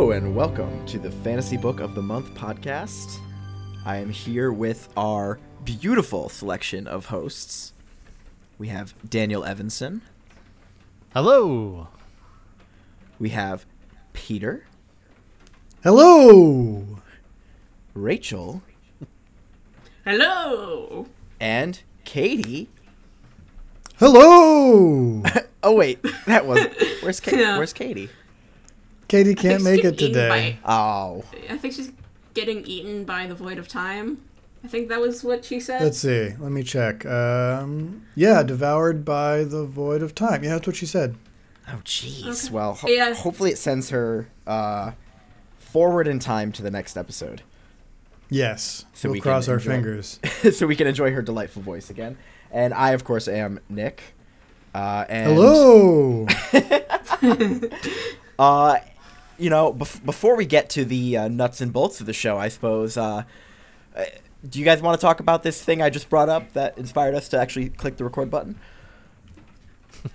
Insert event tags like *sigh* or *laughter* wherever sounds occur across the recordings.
Hello and welcome to the Fantasy Book of the Month podcast. I am here with our beautiful selection of hosts. We have Daniel Evanson. Hello. We have Peter, Hello. Rachel, Hello. and Katie. Hello. *laughs* Oh wait, that wasn't. Where's Katie? *laughs* Yeah. Where's Katie? Katie can't make it getting eaten today. Oh, I think she's getting eaten by the void of time. I think that was what she said. Let's see. Let me check. Um, yeah, devoured by the void of time. Yeah, that's what she said. oh, jeez. Okay. Well, ho- Yeah. hopefully it sends her uh, forward in time to the next episode, Yes. So we'll we cross our enjoy- fingers. *laughs* so we can enjoy her delightful voice again. And I, of course, am Nick. Uh, and Hello. *laughs* *laughs* Uh, you know, bef- before we get to the uh, nuts and bolts of the show, I suppose. Uh, uh, do you guys want to talk about this thing I just brought up that inspired us to actually click the record button?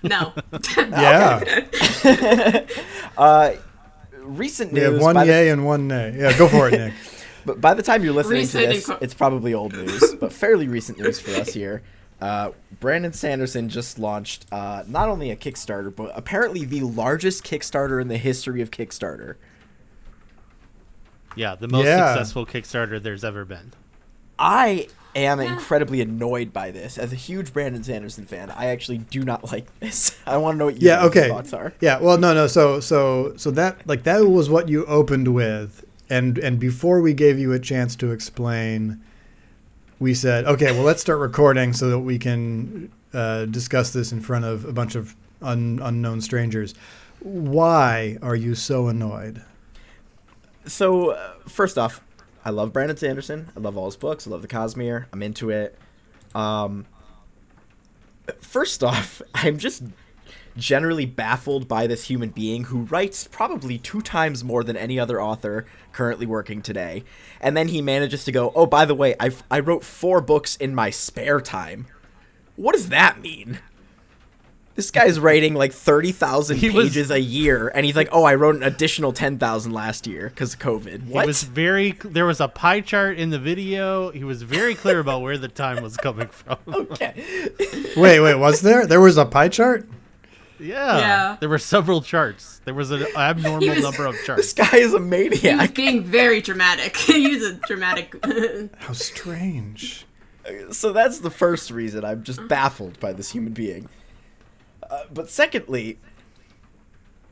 no. *laughs* *laughs* *laughs* yeah. Uh, recent We news. have one by the- yay and one nay. Yeah, go for it, Nick. But by the time you're listening Recent to this, inco- it's probably old news, but fairly recent news for us here. Uh, Brandon Sanderson just launched uh, not only a Kickstarter, but apparently the largest Kickstarter in the history of Kickstarter. Yeah, the most Yeah. successful Kickstarter there's ever been. I am incredibly annoyed by this. As a huge Brandon Sanderson fan, I actually do not *laughs* like this. I want to know what your Yeah, okay. thoughts are. Yeah, well, no, no. So, so, so that like that was what you opened with, and and before we gave you a chance to explain, we said, okay, well, let's start recording so that we can uh, discuss this in front of a bunch of un, unknown strangers. Why are you so annoyed? So, uh, first off, I love Brandon Sanderson. I love all his books. I love the Cosmere. I'm into it. Um, first off, *laughs* I'm just generally baffled by this human being who writes probably two times more than any other author currently working today. And then he manages to go, oh, by the way, I I wrote four books in my spare time. What does that mean? This guy's writing like 30,000 *laughs* He was- pages a year, and he's like, oh, I wrote an additional 10,000 last year because of COVID. What? He was very there was a pie chart in the video. He was very clear about where the time was coming *laughs* from. okay. Wait, wait, was there? There was a pie chart. Yeah. Yeah. There were several charts. There was an *laughs* abnormal was- number of charts. This guy is a He was maniac. being very dramatic. *laughs* he was a dramatic. *laughs* How strange. so that's the first reason I'm just baffled by this human being. Uh, but secondly,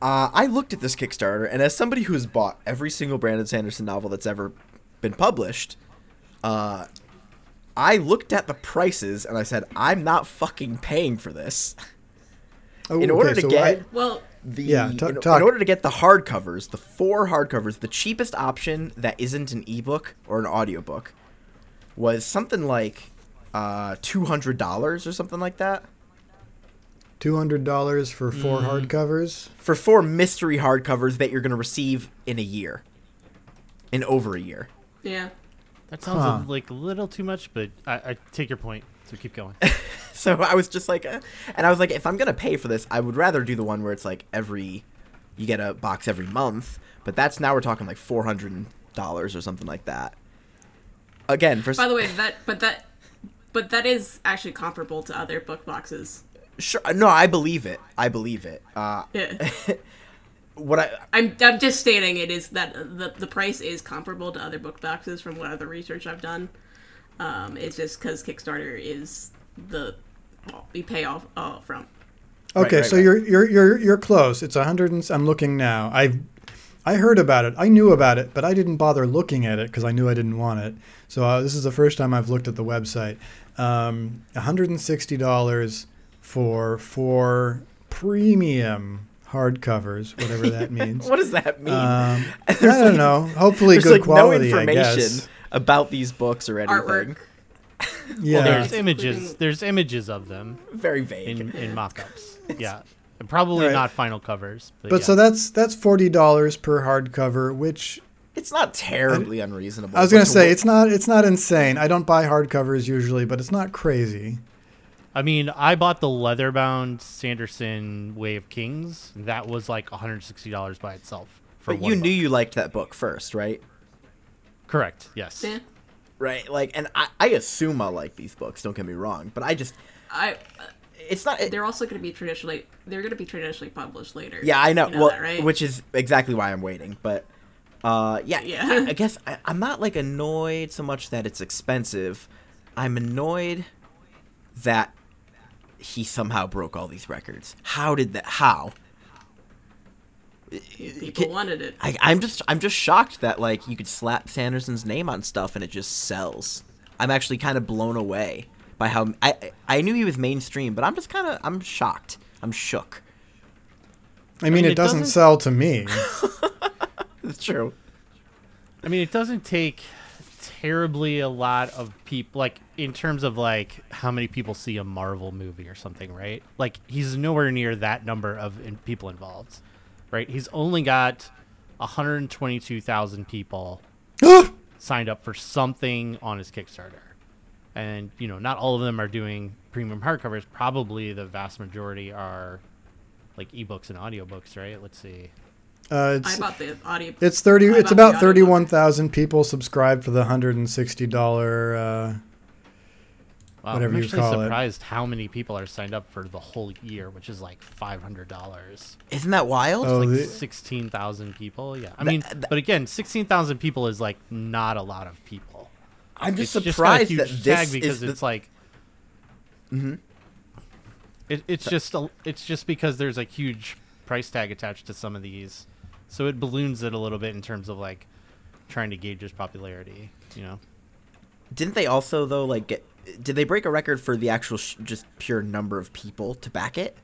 uh, I looked at this Kickstarter, and as somebody who has bought every single Brandon Sanderson novel that's ever been published, uh, I looked at the prices and I said, I'm not fucking paying for this. Oh, In order okay, to so get I- well, the Yeah, ta- in, talk- in order to get the hardcovers, the four hardcovers, the cheapest option that isn't an ebook or an audiobook was something like uh, two hundred dollars or something like that two hundred dollars for four Mm. hardcovers. for four mystery hardcovers that you're going to receive in a year, in over a year. yeah. That sounds Huh. like a little too much, but I, I take your point. So keep going. *laughs* So I was just like, uh, and I was like, if I'm gonna pay for this, I would rather do the one where it's like every, you get a box every month. But that's now we're talking like four hundred dollars or something like that. Again, for By the way, that but that but that is actually comparable to other book boxes. sure, no, I believe it. I believe it. Uh, Yeah. *laughs* what I I'm I'm just stating it is that the the price is comparable to other book boxes from what other research I've done. Um, it's just because Kickstarter is the well, we pay off all from. Okay, right, so right. you're you're you're you're close. It's a hundred and s- I'm looking now. I I heard about it. I knew about it, but I didn't bother looking at it because I knew I didn't want it. So uh, this is the first time I've looked at the website. Um, $160 for four premium hardcovers, whatever that *laughs* means. what does that mean? Um, *laughs* I don't like- know. Hopefully, good like quality. no I information guess. About these books or anything. Artwork. *laughs* Yeah. Well, there's images. There's images of them Very vague. in in mock-ups. *laughs* Yeah. And probably Right. not final covers. But, but yeah. so that's that's forty dollars per hardcover, which it's not terribly unreasonable. I was gonna say look- it's not it's not insane. I don't buy hardcovers usually, but it's not crazy. I mean, I bought the leather-bound Sanderson Way of Kings. That was like $160 by itself for But one you knew you liked that book first, right? Correct. Yes. Yeah. Right. Like, and I, I assume I'll like these books. Don't get me wrong, but I just I. it's not. It, They're also going to be traditionally. They're going to be traditionally published later. yeah, I know. You know well, that, right? which is exactly why I'm waiting. But uh, yeah, Yeah. I, I guess I, I'm not like annoyed so much that it's expensive. I'm annoyed that he somehow broke all these records. How did that? How? People wanted it. I, I'm just I'm just shocked that like you could slap Sanderson's name on stuff and it just sells. I'm actually kind of blown away by how I I knew he was mainstream, but I'm just kind of I'm shocked. I'm shook. I mean, mean, it, it doesn't, doesn't- sell to me. *laughs* It's true. I mean, it doesn't take terribly a lot of people, like in terms of like how many people see a Marvel movie or something, right? Like he's nowhere near that number of in- people involved, right? He's only got 122,000 people *gasps* signed up for something on his Kickstarter, and you know, not all of them are doing premium hardcovers. Probably the vast majority are like ebooks and audiobooks, right? Let's see. Uh, I it's bought the audio. it's thirty. I It's about audiobook. thirty-one thousand people subscribed for the hundred and sixty dollar. Uh, Wow, Whatever I'm you actually call it. surprised how many people are signed up for the whole year, which is like five hundred dollars. Isn't that wild? Oh, Like the- sixteen thousand people. Yeah, I Tha- mean, tha- but again, sixteen thousand people is like not a lot of people. I'm just it's surprised just a huge that tag this because is it's the, like. Mhm. It, it's just a, it's just because there's a huge price tag attached to some of these, so it balloons it a little bit in terms of like trying to gauge its popularity. You know. didn't they also though like get did they break a record for the actual sh- just pure number of people to back it?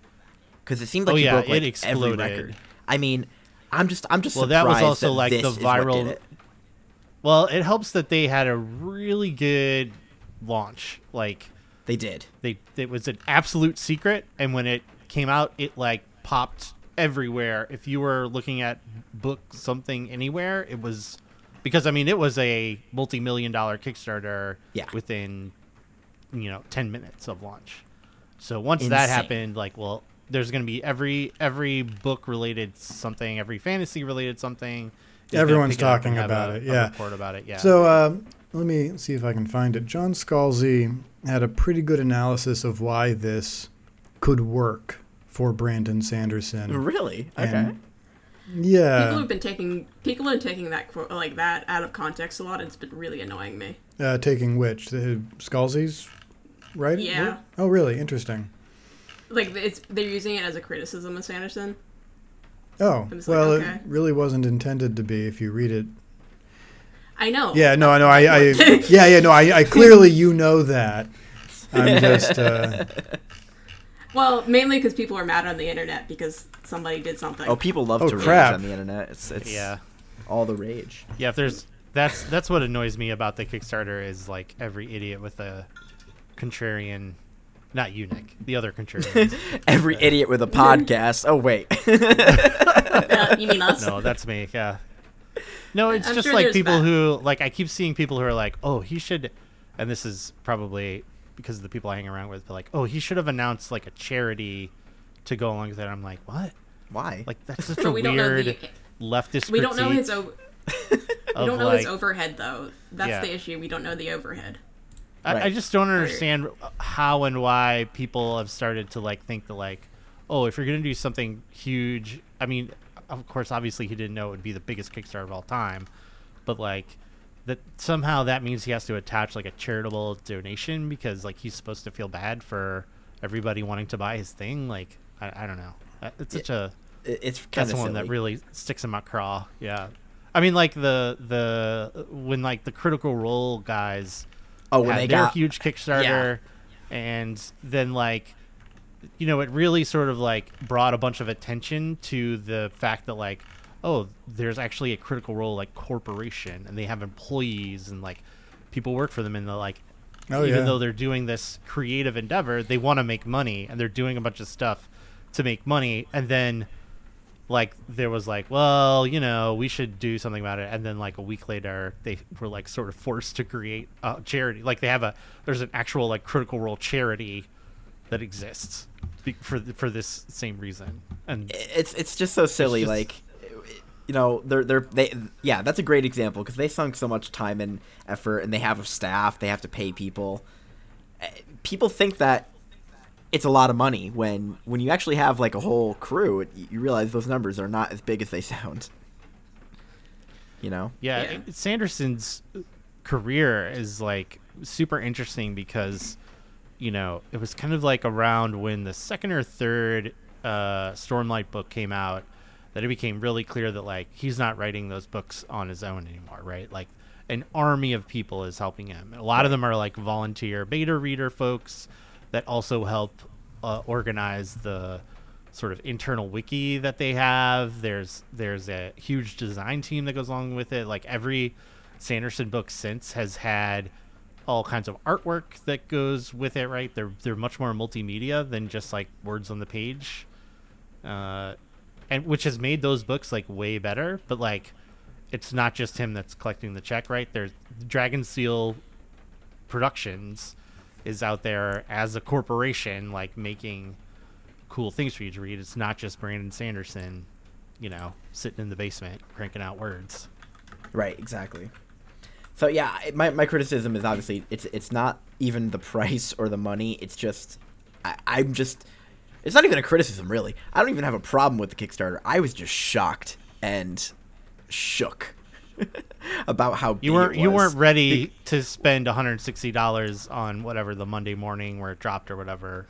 Because it seemed like Oh, yeah, broke it like every record. I mean, I'm just I'm just Well, that was also, that like, the is what did viral- it. Well, it helps that they had a really good launch. Like They did. they it was an absolute secret and when it came out it like popped everywhere if you were looking at book something anywhere it was because i mean it was a multi-million dollar kickstarter Yeah. within you know 10 minutes of launch so once that happened like well there's going to be every every book related something every fantasy related something Everyone's pick it talking about a- it, yeah. report about it yeah So uh, let me see if I can find it. John Scalzi had a pretty good analysis of why this could work for Brandon Sanderson. Really? Okay. And- People Yeah, have been taking people have been taking that quote like that out of context a lot. and It's been really annoying me. uh, taking which the Scalzi's right? Yeah. Oh, really? Interesting. Like it's they're using it as a criticism of Sanderson. Oh, I was like, well, okay. it really wasn't intended to be if you read it. I know. Yeah, no, I know. I, I *laughs* yeah, yeah, no. I, I clearly you know that. I'm just. Uh, *laughs* Well, mainly because people are mad on the internet because somebody did something. Oh, people love Oh, to crap. rage on the internet. It's it's yeah all the rage. Yeah, if there's that's that's what annoys me about the Kickstarter is like every idiot with a contrarian, not you, Nick, the other contrarian. *laughs* Every idiot with a podcast. Oh wait. *laughs* Uh, you mean us? no, that's me. Yeah. No, it's I'm just sure like people that. who like I keep seeing people who are like, oh, he should, and this is probably because of the people I hang around with, but like, oh, he should have announced like a charity to go along with it. I'm like, what? Why? Like that's *laughs* such a we weird the- leftist. We don't know critique his. O- of, we don't know like, his overhead though. That's Yeah. the issue. We don't know the overhead. I, I just don't understand how and why people have started to like think that like, oh, if you're gonna do something huge, I mean, of course, obviously he didn't know it would be the biggest Kickstarter of all time, but like that somehow that means he has to attach like a charitable donation because like he's supposed to feel bad for everybody wanting to buy his thing. Like I, I don't know. It's such a it's kind that's one silly. that really sticks in my craw. Yeah. I mean, like the the when like the Critical Role guys oh, when had they their got huge Kickstarter, and then like, you know, it really sort of like brought a bunch of attention to the fact that like, oh, there's actually a Critical Role like corporation, and they have employees and like people work for them, and they're like, Oh, even yeah. though they're doing this creative endeavor, they want to make money, and they're doing a bunch of stuff to make money, and then like there was like well you know we should do something about it. And then like a week later they were like sort of forced to create a charity. Like they have a there's an actual like critical role charity that exists for for this same reason. And it's it's just so silly. just- like, you know they're they're they yeah that's a great example because they sunk so much time and effort and they have a staff they have to pay people. Eh, people think that it's a lot of money when when you actually have like a whole crew you realize those numbers are not as big as they *laughs* sound you know Yeah, Yeah. it- Sanderson's career is like super interesting because you know it was kind of like around when the second or third uh, Stormlight book came out that it became really clear that like he's not writing those books on his own anymore, right? Like an army of people is helping him. A lot of them are like volunteer beta reader folks that also help uh, organize the sort of internal wiki that they have. There's there's a huge design team that goes along with it. Like every Sanderson book since has had all kinds of artwork that goes with it. Right? They're they're much more multimedia than just like words on the page, uh, and which has made those books like way better. But like, it's not just him that's collecting the check. Right? There's Dragonsteel Productions is out there as a corporation, like making cool things for you to read. It's not just Brandon Sanderson, you know, sitting in the basement cranking out words. Right, exactly. So yeah, my, my criticism is obviously it's it's not even the *laughs* price or the money. It's just I, I'm just it's not even a criticism really. I don't even have a problem with the Kickstarter. I was just shocked and shook *laughs* about how You weren't you weren't ready to spend 160 dollars on whatever the Monday morning where it dropped or whatever.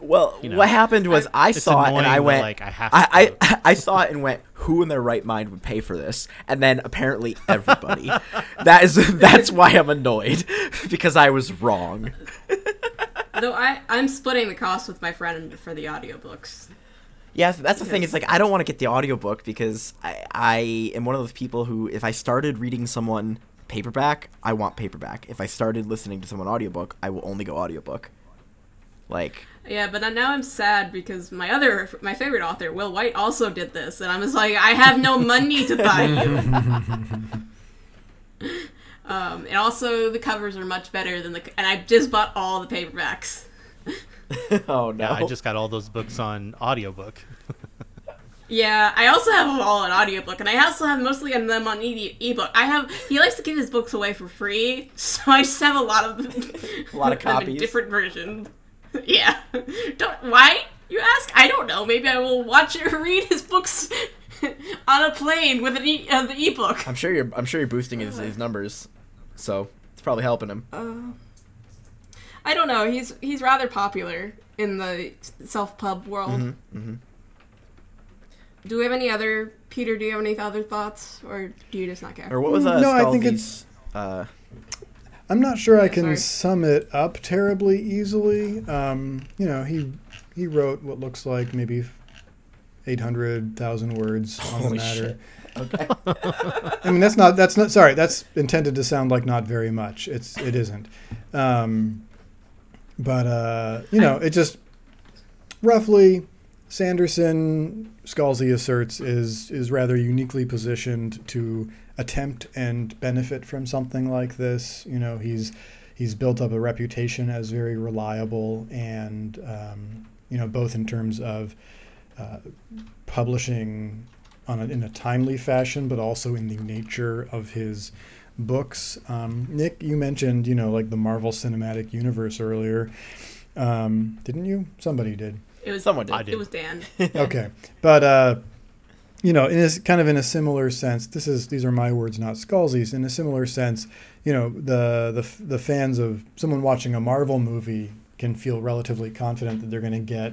Well, you know, what happened was I, it's saw it and I went. like, I have to I, I, *laughs* I saw it and went. Who in their right mind would pay for this? And then apparently everybody. *laughs* that is that's why I'm annoyed because I was wrong. Though I, I'm splitting the cost with my friend for the audiobooks. Yes, that's the thing. It's like I don't want to get the audiobook because I, I am one of those people who, if I started reading someone paperback, I want paperback. If I started listening to someone audiobook, I will only go audiobook. Like, Yeah, but now I'm sad because my other, my favorite author, Will Wight, also did this, and I was like, I have no money to buy *laughs* you. *laughs* um, and also the covers are much better than the, and I just bought all the paperbacks. *laughs* oh no, Yeah, I just got all those books on audiobook. *laughs* Yeah, I also have them all on audiobook, and I also have mostly of them on e- ebook. I have he likes to give his books away for free, *laughs* so I just have a lot of A lot of them in copies. different versions. yeah, don't why you ask? I don't know. Maybe I will watch or read his books on a plane with an e- uh, the ebook. I'm sure you're. I'm sure you're boosting his, his numbers, so it's probably helping him. Uh, I don't know. He's he's rather popular in the self pub world. Mm-hmm, Do we have any other Peter? Do you have any other thoughts, or do you just not care? Or what was uh, No, I think it's. uh, I'm not sure I can sorry. sum it up terribly easily. Um, you know, he he wrote what looks like maybe 800,000 words on the matter. shit. Okay. *laughs* I mean, that's not that's not sorry. That's intended to sound like not very much. It's it isn't. Um, but uh, you know, it just roughly Sanderson Scalzi asserts is is rather uniquely positioned to attempt and benefit from something like this. You know, he's he's built up a reputation as very reliable and um, you know both in terms of uh, publishing on a, in a timely fashion, but also in the nature of his books. Um, Nick, you mentioned you know like the Marvel Cinematic Universe earlier, um, didn't you? Somebody did. It was Someone did. I did. It was Dan. *laughs* Okay, but uh, you know, in a, s- kind of in a similar sense, this is these are my words, not Scalzi's. In a similar sense, you know, the the the fans of someone watching a Marvel movie can feel relatively confident that they're going to get,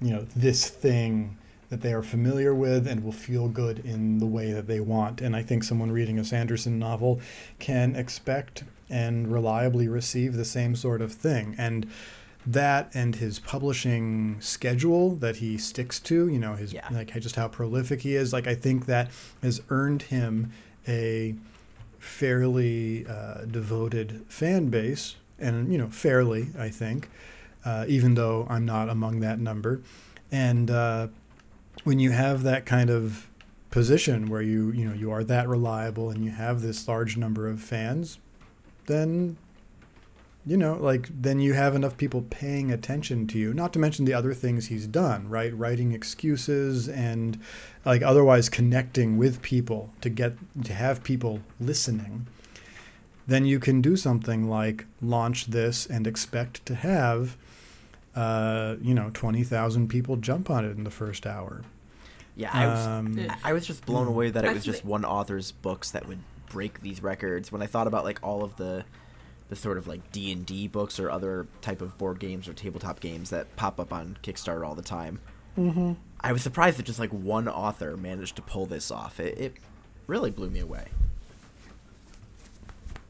you know, this thing that they are familiar with and will feel good in the way that they want. And I think someone reading a Sanderson novel can expect and reliably receive the same sort of thing. And that and his publishing schedule that he sticks to, you know, his Yeah. like just how prolific he is, like I think that has earned him a fairly uh, devoted fan base, and you know, fairly, I think, uh, even though I'm not among that number. And uh, when you have that kind of position where you you know you are that reliable and you have this large number of fans, then you know, like then you have enough people paying attention to you. Not to mention the other things he's done, right? Writing excuses and like otherwise connecting with people to get to have people listening. Then you can do something like launch this and expect to have, uh, you know, twenty thousand people jump on it in the first hour. Yeah, I was, Um, I was just blown away that it was just one author's books that would break these records. When I thought about like all of the, the sort of like D and D books or other type of board games or tabletop games that pop up on Kickstarter all the time, Mm-hmm. I was surprised that just like one author managed to pull this off. It, it really blew me away.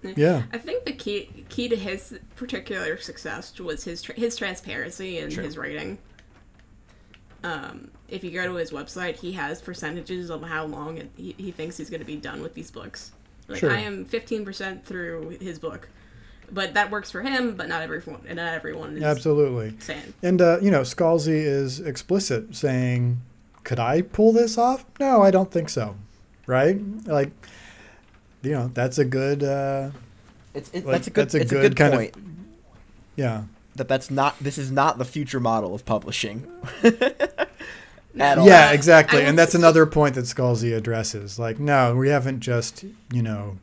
Yeah. I think the key key to his particular success was his tra- his transparency and Sure. his writing. Um, if you go to his website, he has percentages of how long it, he, he thinks he's going to be done with these books. Like Sure. I am fifteen percent through his book, but that works for him. But not everyone, and not everyone is Absolutely. saying. And uh, you know, Scalzi is explicit, saying, "Could I pull this off? No, I don't think so." Right? Like, you know, that's a good, uh, It's it, Like, that's a good that's a it's good a good kind of- yeah, that that's not this is not the future model of publishing. *laughs* At all. yeah, exactly. And that's another point that Scalzi addresses. Like, no, we haven't just, you know,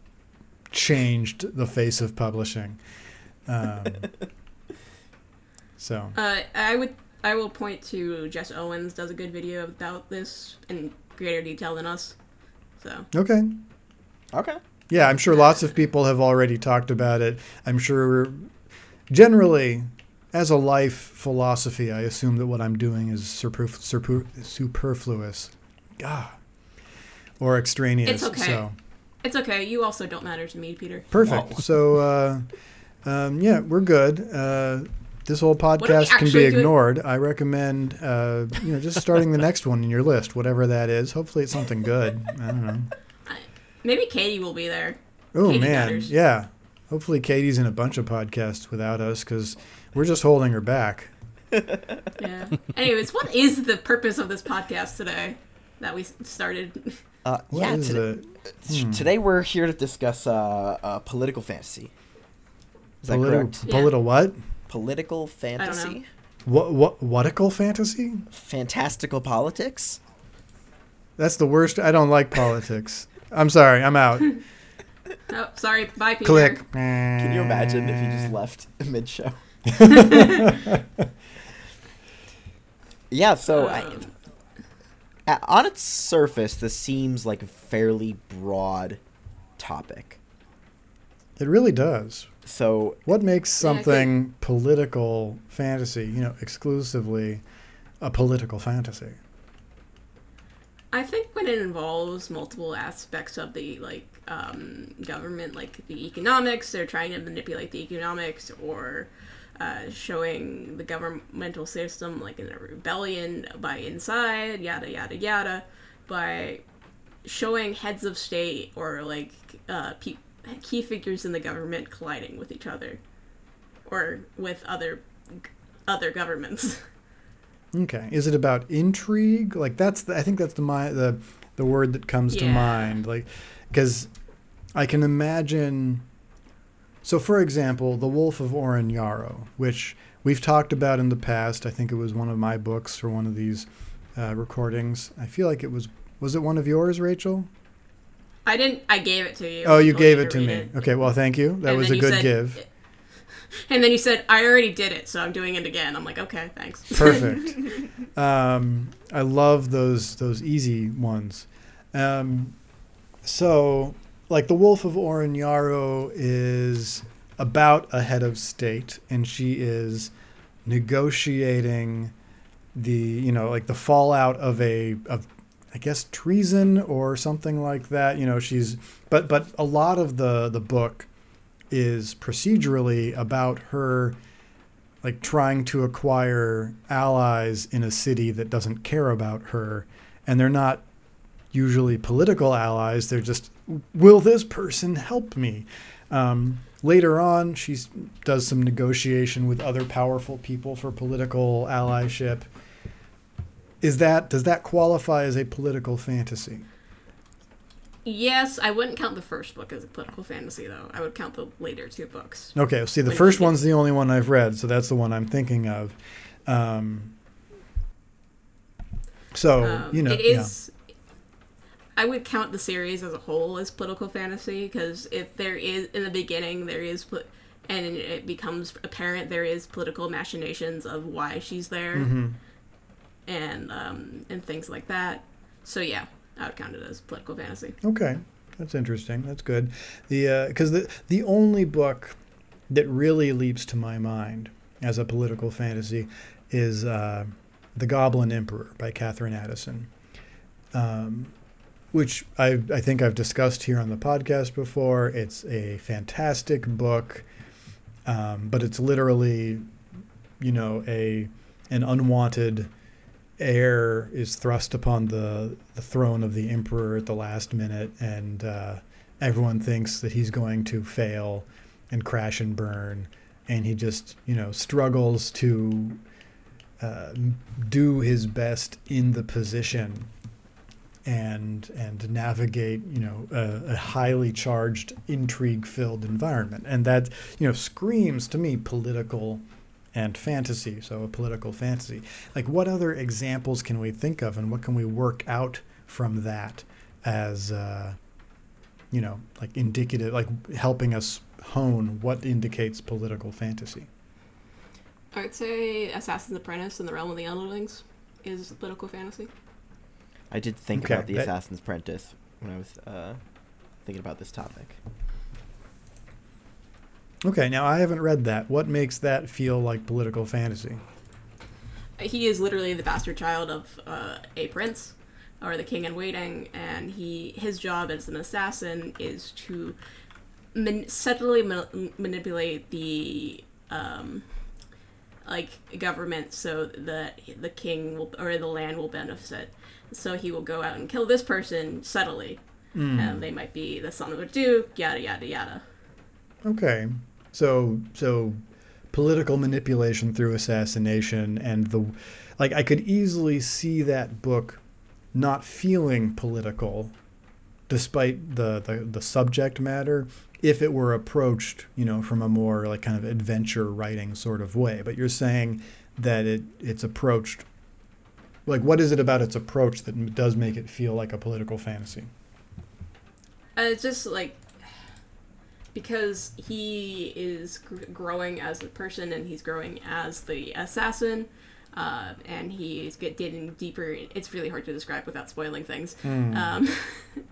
changed the face of publishing. Um, so, Uh, I would I will point to Jess Owens does a good video about this in greater detail than us. So okay. Okay. Yeah, I'm sure lots of people have already talked about it. I'm sure generally, as a life philosophy, I assume that what I'm doing is superf- superf- superfluous. Ah. Or extraneous. It's okay. So it's okay. You also don't matter to me, Peter. perfect. So uh, um, yeah, we're good. Uh, this whole podcast can be actually doing? ignored. I recommend uh, you know just starting the *laughs* next one in your list, whatever that is. Hopefully, it's something good. I don't know. Maybe Katie will be there. Oh man, matters. yeah. Hopefully, Katie's in a bunch of podcasts without us because we're just holding her back. *laughs* Yeah. Anyways, what is the purpose of this podcast today that we started? Uh, yeah, today. Hmm. today we're here to discuss uh, uh, political fantasy. Is that Political, correct? Yeah. political what? Political know. fantasy? What what whatical fantasy? Fantastical politics? That's the worst. I don't like politics. I'm sorry. I'm out. *laughs* Oh, sorry. Bye, Peter. Click. Can you imagine if you just left *laughs* mid show? *laughs* yeah, so I, Um, a- on its surface, this seems like a fairly broad topic. It really does. So What makes Yeah, I think- something political fantasy? You know, exclusively a political fantasy. I think when it involves multiple aspects of the like um, government, like the economics, they're trying to manipulate the economics, or uh, showing the governmental system like in a rebellion by inside, yada yada yada, by showing heads of state or like uh, pe- key figures in the government colliding with each other, or with other other governments. *laughs* Okay. Is it about intrigue? Like that's the, I think that's the my the the word that comes to mind. Like because I can imagine. So, for example, The Wolf of Oren-Yaro, which we've talked about in the past. I think it was one of my books or one of these uh, recordings. I feel like it was. Was it one of yours, Rachel? I didn't. I gave it to you. Oh, you gave it to read me. it. Okay, well, thank you. That And was a good said- give. *laughs* And then you said, I already did it, so I'm doing it again. I'm like, okay, thanks. *laughs* Perfect. um, I love those those easy ones. Um, so, like the Wolf of Oren-Yaro is about a head of state, and she is negotiating the you know like the fallout of a of I guess treason or something like that. You know, she's but but a lot of the the book is procedurally about her like trying to acquire allies in a city that doesn't care about her and they're not usually political allies they're just will this person help me um, later on she does some negotiation with other powerful people for political allyship is that does that qualify as a political fantasy Yes, I wouldn't count the first book as a political fantasy, though. I would count the later two books. Okay, see, the When first one's the only one I've read, so that's the one I'm thinking of. Um, so Um, you know, it is. I would count the series as a whole as political fantasy because if there is in the beginning there is, and it becomes apparent there is political machinations of why she's there, hmm and um, and things like that. So yeah, I would count it as political fantasy. okay, that's interesting. That's good. The because the the only book that really leaps to my mind as a political fantasy is uh, the Goblin Emperor by Katherine Addison. Um, which I, I think I've discussed here on the podcast before. It's a fantastic book, um, but it's literally, you know, a an unwanted heir is thrust upon the the throne of the emperor at the last minute, and uh, everyone thinks that he's going to fail and crash and burn, and he just you know struggles to uh, do his best in the position and and navigate you know a, a highly charged intrigue filled environment. And that you know screams to me political and fantasy so a political fantasy. Like what other examples can we think of and what can we work out from that as uh, you know like indicative like helping us hone what indicates political fantasy? I would say Assassin's Apprentice and the Realm of the Elderlings is political fantasy. I did think Okay, about the that- Assassin's Apprentice when I was uh, thinking about this topic. okay now i haven't read that what makes that feel like political fantasy He is literally the bastard child of uh, a prince or the king in waiting, and he his job as an assassin is to man- subtly ma- manipulate the um, like government so that the king will or the land will benefit. So he will go out and kill this person subtly, and they might be the son of a duke, yada yada yada. Okay. So so political manipulation through assassination and the like I could easily see that book not feeling political despite the, the, the subject matter if it were approached, you know, from a more like kind of adventure writing sort of way. But you're saying that it it's approached like what is it about its approach that does make it feel like a political fantasy? Uh, it's just like because he is gr- growing as a person and he's growing as the assassin, uh, and he's get, getting deeper. It's really hard to describe without spoiling things. Um,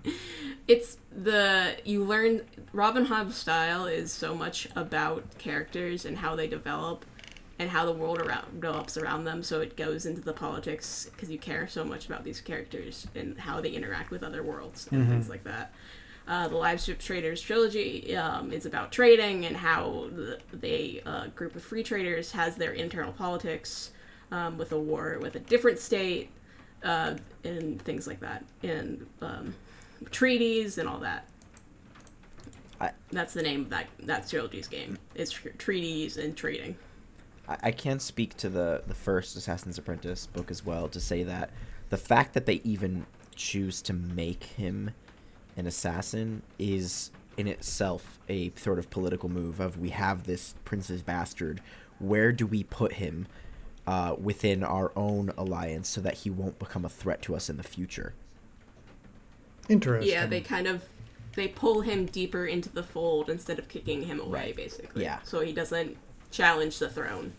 *laughs* it's the you learn Robin Hobb's style is so much about characters and how they develop and how the world around develops around them so it goes into the politics because you care so much about these characters and how they interact with other worlds and things like that uh, the Liveship Traders trilogy um, is about trading and how the, uh, group of free traders has their internal politics um, with a war with a different state uh, and things like that and um, treaties and all that. I- That's the name of that that trilogy's game. It's tr- treaties and trading. I, I can't speak to the the first Assassin's Apprentice book as well to say that the fact that they even choose to make him an assassin is in itself a sort of political move of we have this prince's bastard where do we put him uh, within our own alliance so that he won't become a threat to us in the future Interesting. Yeah, they kind of they pull him deeper into the fold instead of kicking him away, Right. basically. Yeah. So he doesn't challenge the throne.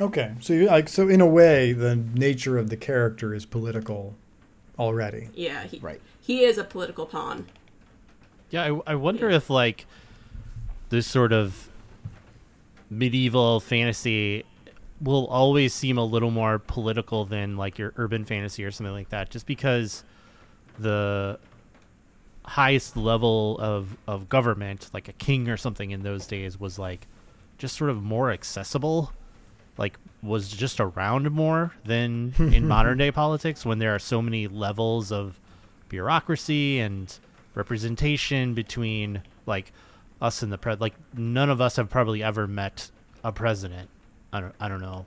Okay, so you like so in a way, the nature of the character is political already. Yeah, he Right. he is a political pawn. Yeah, I, I wonder if like this sort of medieval fantasy will always seem a little more political than like your urban fantasy or something like that, just because the highest level of of government, like a king or something in those days, was like just sort of more accessible, like was just around more than *laughs* in modern day politics when there are so many levels of bureaucracy and representation between like us and the pres like none of us have probably ever met a president i don't i don't know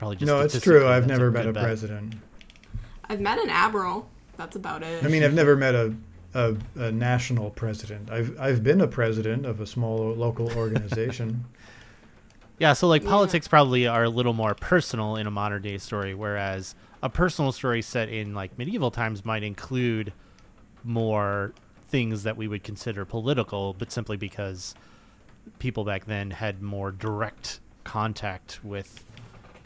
probably just no, it's true. I've that's never met a bet. president. I've met an admiral, that's about it. I mean, I've never met a, a, a national president. I've I've been a president of a small local *laughs* organization. Yeah, so like Yeah. politics probably are a little more personal in a modern day story, whereas a personal story set in like medieval times might include more things that we would consider political, but simply because people back then had more direct contact with,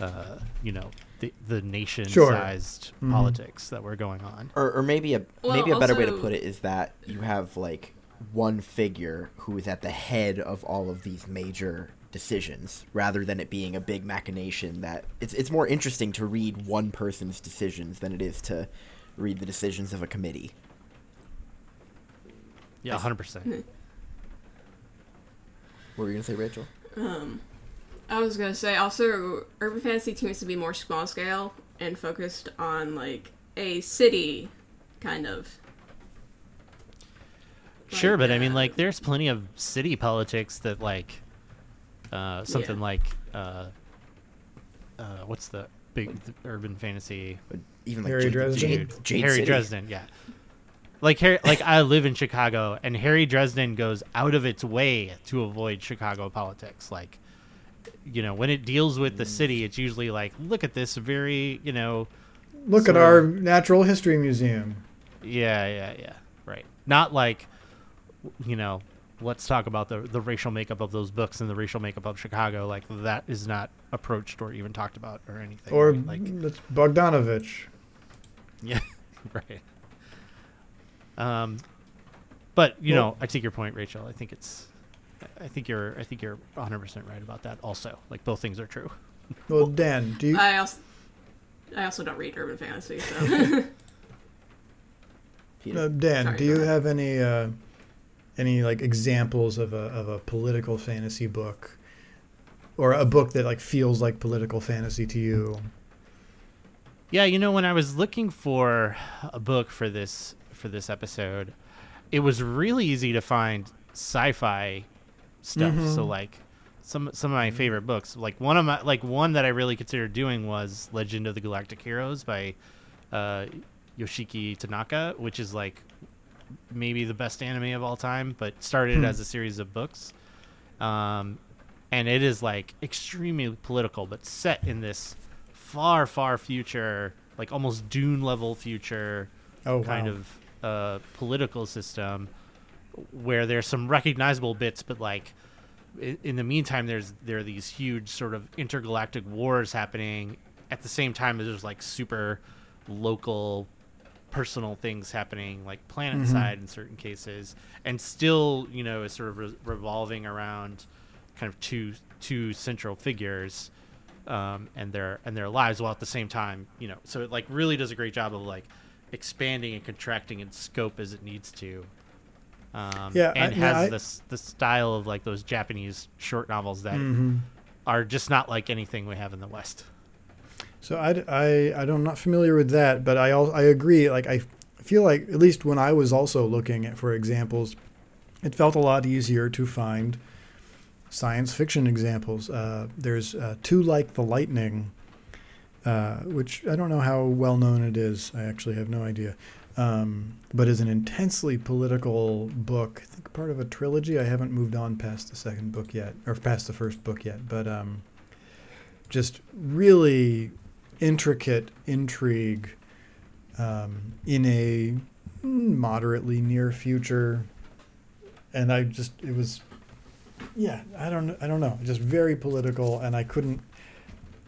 uh, you know, the, the nation-sized Mhm. politics that were going on. or, or maybe a Well, maybe a better way to put it is that you have like one figure who is at the head of all of these major decisions rather than it being a big machination that it's it's more interesting to read one person's decisions than it is to read the decisions of a committee. Yeah, hundred percent. What were you gonna say, Rachel? Um, I was gonna say also, urban fantasy tends to be more small scale and focused on like a city, kind of. Sure, Like, but I mean, uh, like, there's plenty of city politics that, like, uh, something Yeah. like, uh, uh, what's the big th- urban fantasy? Even like Harry Jade, Dresden? Jade, Dude, Jade Harry City. Dresden, yeah. Like Harry, like I live in Chicago, and Harry Dresden goes out of its way to avoid Chicago politics. Like, you know, when it deals with the city, it's usually like, look at this very, you know, Look at our of. natural history museum. Yeah, yeah, yeah. Right. Not like, you know, let's talk about the the racial makeup of those books and the racial makeup of Chicago. Like that is not approached or even talked about or anything. Or right? like, that's Bogdanovich. *laughs* yeah, right. Um, but you Well- know, I take your point, Rachel. I think it's, I think you're, I think you're 100 percent right about that. Also, like both things are true. Well, Dan, do you? I also, I also don't read urban fantasy, so *laughs* *laughs* Uh, Dan, Sorry, do you ahead. have any uh, any like examples of a of a political fantasy book, or a book that like feels like political fantasy to you? Yeah, you know, when I was looking for a book for this for this episode, it was really easy to find sci-fi stuff. So Mhm. like some some of my favorite books, like one of my like one that I really considered doing was Legend of the Galactic Heroes by uh, Yoshiki Tanaka, which is like maybe the best anime of all time, but started Hmm. as a series of books. Um, and it is like extremely political, but set in this far, far future, like almost Dune level future Oh, kind wow. of uh, political system where there's some recognizable bits, but like in, in the meantime, there's there are these huge sort of intergalactic wars happening at the same time as there's like super local personal things happening like planet Mhm. side in certain cases and still you know is sort of re- revolving around kind of two two central figures um, and their and their lives while at the same time you know so it like really does a great job of like expanding and contracting in scope as it needs to um, Yeah, I- and yeah, has I- this the style of like those Japanese short novels that Mhm. are just not like anything we have in the West. So I, I, I I'm not familiar with that, but I, I agree. Like I feel like at least when I was also looking at, for examples, it felt a lot easier to find science fiction examples. Uh, there's uh, Too Like the Lightning, uh, which I don't know how well known it is. I actually have no idea. Um, but is an intensely political book. I think part of a trilogy. I haven't moved on past the second book yet, or past the first book yet. But um, just really intricate intrigue um, in a moderately near future, and I just it was, yeah, I don't I don't know, just very political, and I couldn't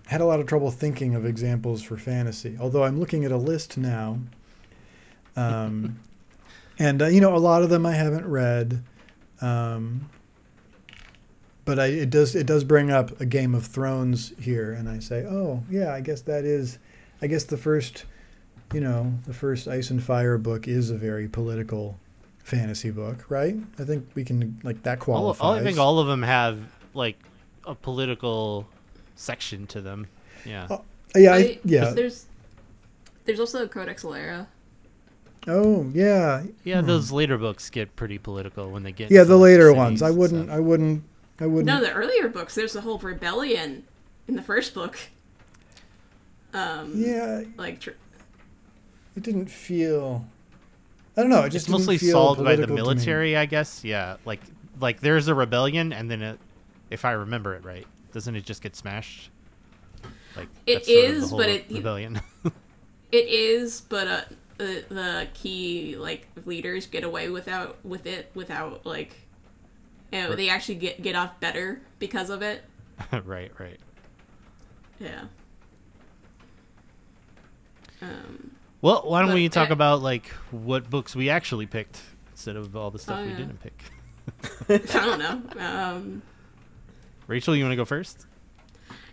had a lot of trouble thinking of examples for fantasy. Although I'm looking at a list now, um, *laughs* and uh, you know a lot of them I haven't read. Um, but I, it does it does bring up a Game of Thrones here, and I say, oh yeah, I guess that is, I guess the first, you know, the first Ice and Fire book is a very political fantasy book, right? I think we can like that qualifies. all, I think all of them have like a political section to them. Yeah. Oh, yeah, I, I- yeah. There's there's also Codex Alera. Oh yeah, Yeah, Hmm. those later books get pretty political when they get. yeah. into, The later cities ones, I wouldn't, stuff. I wouldn't, I wouldn't. No, the earlier books. There's a whole rebellion in the first book. Um, yeah, like tr- it didn't feel. I don't know. It just It's mostly didn't feel solved by the political to me. military, I guess. Yeah, like like there's a rebellion, and then it, if I remember it right, doesn't it just get smashed? Like it is, that's sort of the but it- rebellion. *laughs* It is, but uh, the the key like leaders get away without with it without like, know, they actually get get off better because of it. *laughs* right, right. Yeah. Um, Well, why don't we talk uh, about like what books we actually picked instead of all the stuff Oh, we yeah. didn't pick? *laughs* I don't know. Um, Rachel, you want to go first?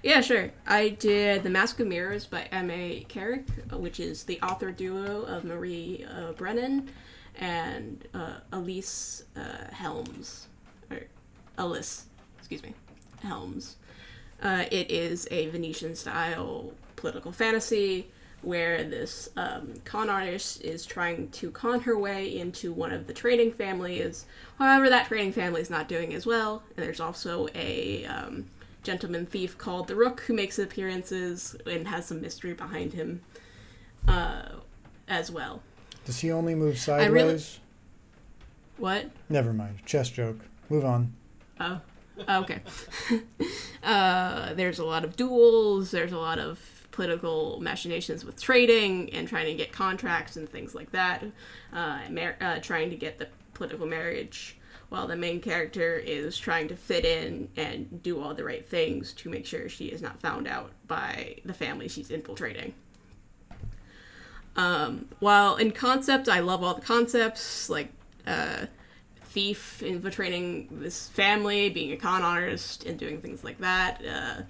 yeah, sure. I did The Mask of Mirrors by M.A. Carrick, which is the author duo of Marie uh, Brennan and uh, Elise uh, Helms. Alyc, excuse me, Helms. Uh, it is a Venetian style political fantasy where this um, con artist is trying to con her way into one of the trading families. However, that trading family is not doing as well. And there's also a um, gentleman thief called the Rook who makes appearances and has some mystery behind him uh, as well. Does he only move sideways? really- What? Never mind. Chess joke. Move on. Oh, okay. *laughs* uh, there's a lot of duels. There's a lot of political machinations with trading and trying to get contracts and things like that. Uh, mar- uh, trying to get the political marriage, while the main character is trying to fit in and do all the right things to make sure she is not found out by the family she's infiltrating. Um, while in concept, I love all the concepts like. Uh, thief infiltrating this family, being a con artist, and doing things like that. Uh,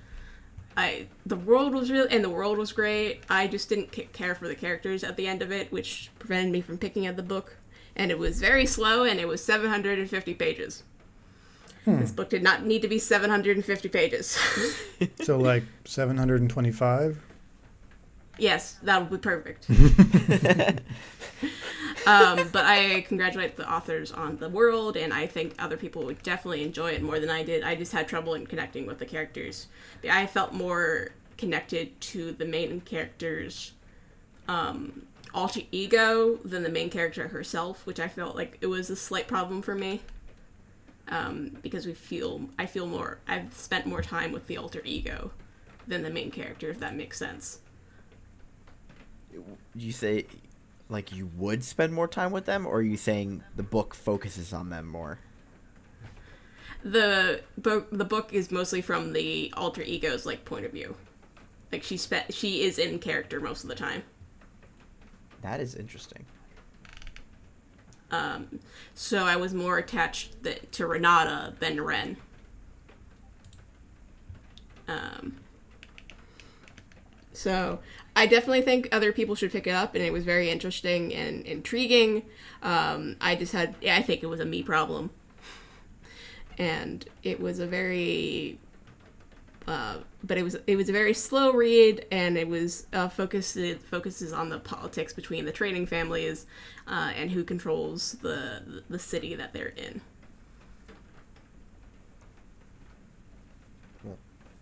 I the world was really and the world was great. I just didn't ca- care for the characters at the end of it, which prevented me from picking up the book. And it was very slow, and it was 750 pages. This book did not need to be 750 pages. *laughs* So like 725. yes, that would be perfect. *laughs* um, but I congratulate the authors on the world, and I think other people would definitely enjoy it more than I did. I just had trouble in connecting with the characters. I felt more connected to the main character's um, alter ego than the main character herself, which I felt like it was a slight problem for me. Um, because we feel, I feel more, I've spent more time with the alter ego than the main character, if that makes sense. you say like you would spend more time with them or are you saying the book focuses on them more? The book the book is mostly from the alter ego's like point of view. Like she spe- she is in character most of the time. That is interesting. Um so i was more attached th- to renata than ren. Um so i definitely think other people should pick it up and it was very interesting and intriguing. Um i just had yeah, i think it was a me problem. And it was a very uh, but it was it was a very slow read and it was uh, focused it focuses on the politics between the trading families uh, and who controls the the city that they're in.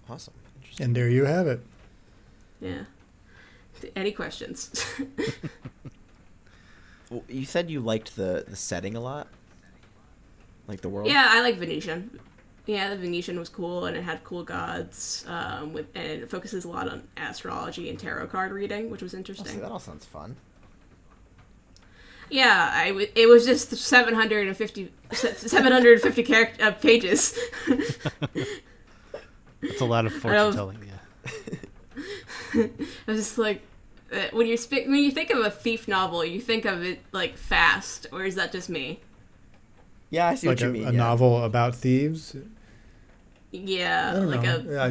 Awesome. Interesting And there you have it. yeah any questions *laughs* well, you said you liked the the setting a lot like the world yeah i like venetian yeah the venetian was cool and it had cool gods um, with and it focuses a lot on astrology and tarot card reading which was Oh, see, interesting that all sounds fun Yeah, I w- it was just 750, 750 character, uh, pages. *laughs* That's a lot of don't- fortune telling. Yeah. *laughs* I was just like, Uh, when you sp- when you think of a thief novel, you think of it like fast, or is that just me? yeah i see like what you a, mean a yeah. novel about thieves. Yeah, I don't like know. a Yeah, I, I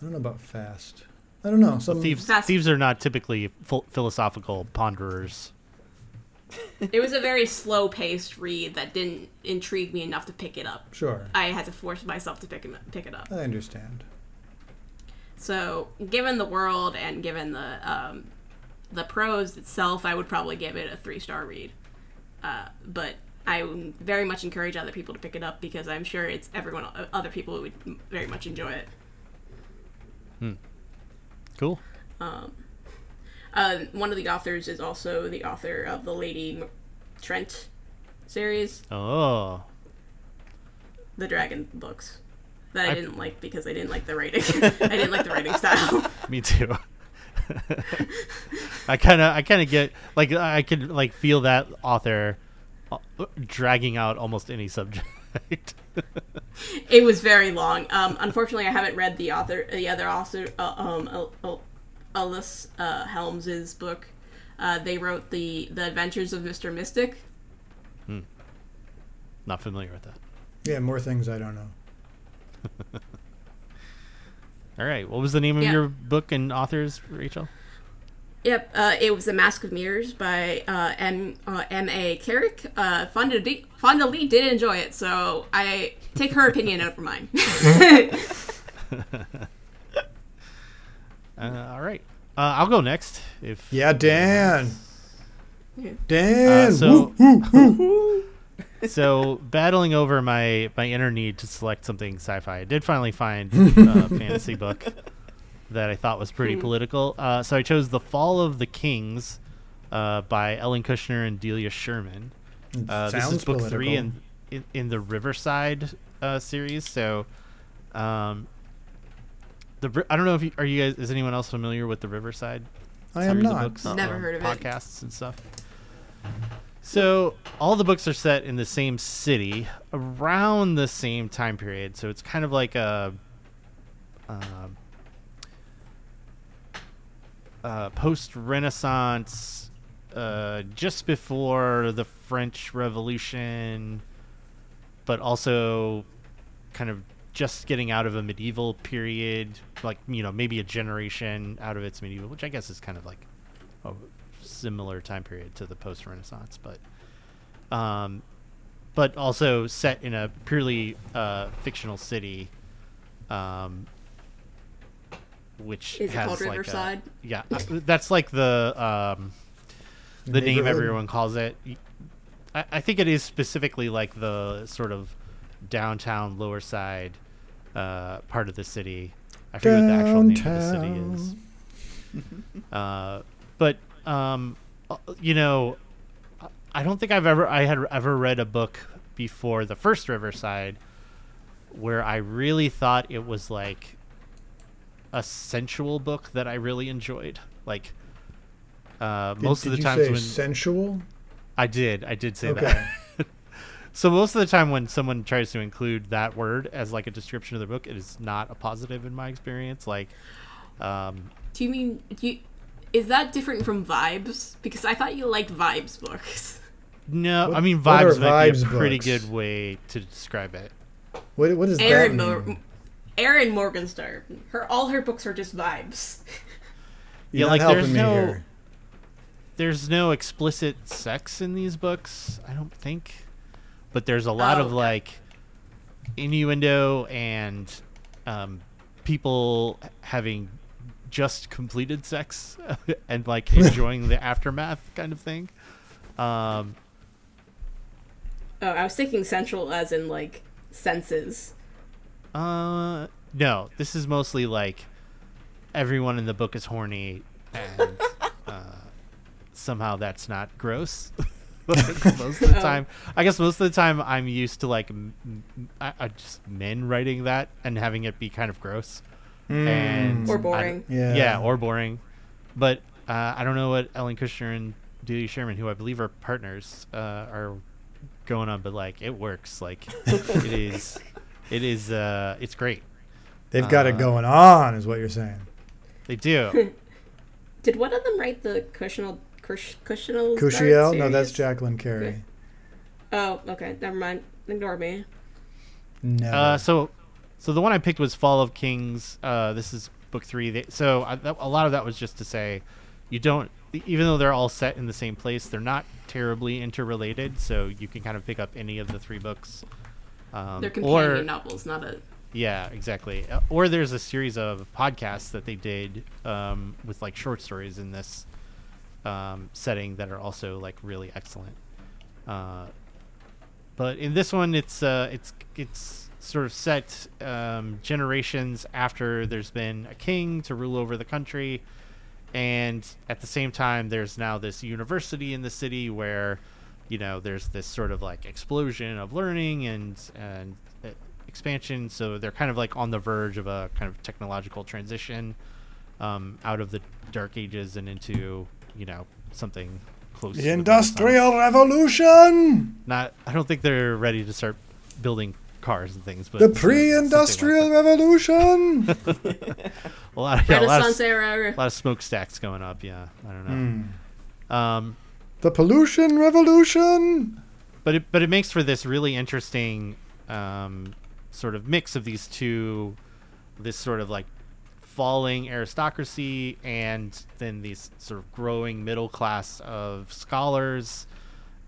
don't know about fast. I don't know. Some Thieves, Fast- thieves are not typically ph- philosophical ponderers. *laughs* it was a very slow paced read that didn't intrigue me enough to pick it up. Sure, I had to force myself to pick it pick it up. I understand. So, given the world and given the um, the prose itself, I would probably give it a three star read. Uh, but I very much encourage other people to pick it up because I'm sure it's everyone, other people would very much enjoy it. Cool. Um, Uh, one of the authors is also the author of the Lady M- Trent series, Oh, the Dragon books. That I, I- didn't like because I didn't like the writing. *laughs* I didn't like the writing *laughs* style. me too. I kind of, I kind of get like I could like feel that author uh, dragging out almost any subject. *laughs* It was very long. Um, unfortunately, I haven't read the author, the other author, uh, um, Al- Al- Alyc uh, Helms's book. Uh, they wrote the the Adventures of Mister Mystic. Hmm. Not familiar with that. Yeah, more things I don't know. *laughs* All right, what was the name of Yeah. your book and authors, Rachel? Yep, uh, it was The Mask of Mirrors by uh, M uh, M A Carrick. Uh, Fonda, D- Fonda Lee did enjoy it, so I take her opinion over mine. *laughs* *laughs* Uh, all right, uh, I'll go next. If Yeah, Dan. Yeah. Dan. Uh, so- woo, woo, woo. So battling over my my inner need to select something sci-fi, I did finally find *laughs* a fantasy book that I thought was pretty Hmm. political. Uh, so I chose The Fall of the Kings uh, by Ellen Kushner and Delia Sherman. Uh, this is book political. three in, in in the Riverside uh, series. So, um, the I don't know if you, are you guys is anyone else familiar with the Riverside I am series of not. books, Never um, heard of it. podcasts and stuff. So all the books are set in the same city around the same time period. So it's kind of like a um, uh, post-Renaissance, uh, just before the French Revolution, but also kind of just getting out of a medieval period, like you know maybe a generation out of its medieval, which I guess is kind of like a similar time period to the post-Renaissance, but um, but also set in a purely uh, fictional city, um, which Is it has called like Riverside? A, yeah, uh, that's like the um, the name everyone calls it. I think it is specifically like the sort of downtown lower side uh, part of the city. I forget what the actual name of the city is. Uh, but um, you know, I don't think I've ever I had ever read a book before the first Riverside where I really thought it was like a sensual book that I really enjoyed. Like uh, Did- most did of the you times say when sensual. I did, I did say Okay. that. *laughs* so most of the time when someone tries to include that word as like a description of the book, it is not a positive in my experience. Like, um, Do you mean do you, is that different from vibes? Because I thought you liked vibes books. no, What- I mean what are vibes might be a pretty books? good way to describe it. What what does Erin that Mo- mean? Erin Morgenstern. Her all her books are just vibes. *laughs* You're Yeah, not like, there's me no- here. There's no explicit sex in these books, I don't think, but there's a lot Oh, of okay. like innuendo and um, people having just completed sex *laughs* and like enjoying the *laughs* aftermath kind of thing. Um, Oh, I was thinking central as in like senses. uh, no, this is mostly like everyone in the book is horny and *laughs* uh, somehow that's not gross. most of the Oh. time, I guess most of the time I'm used to like m- m- I, I just men writing that and having it be kind of gross and Or I- boring. Yeah. yeah, or boring. But uh, I don't know what Ellen Kushner and Delia Sherman, who I believe are partners, uh, are going on. But like, it works. Like, *laughs* it is, it is, uh, it's great. They've got it uh, going on, is what you're saying. They do. *laughs* Did one of them write the Cushinal Cush, Cushinal Kushiel? No, that's Jacqueline Carey. Okay. Oh, okay. Never mind. Ignore me. No. Uh, so, so the one I picked was Fall of Kings. Uh, this is book three. They, so I, that, a lot of that was just to say, you don't, even though they're all set in the same place, they're not terribly interrelated. So you can kind of pick up any of the three books. Um, They're companion or, novels, not a. Yeah, exactly. Uh, Or there's a series of podcasts that they did um, with like short stories in this um, setting that are also like really excellent. Uh, but in this one, it's uh, it's it's sort of set um, generations after there's been a king to rule over the country, and at the same time, there's now this university in the city where, you know, there's this sort of like explosion of learning and and uh, expansion. So they're kind of like on the verge of a kind of technological transition um, out of the dark ages and into you know something close. To the Industrial. Revolution! Not, I don't think they're ready to start building cars and things, but The uh, pre-industrial like revolution. *laughs* a lot, of, yeah, a lot, of, era. a lot of smokestacks going up. Yeah, I don't know. Hmm. Um, The pollution revolution. but it but it makes for this really interesting um, sort of mix of these two, this sort of like falling aristocracy and then these sort of growing middle class of scholars,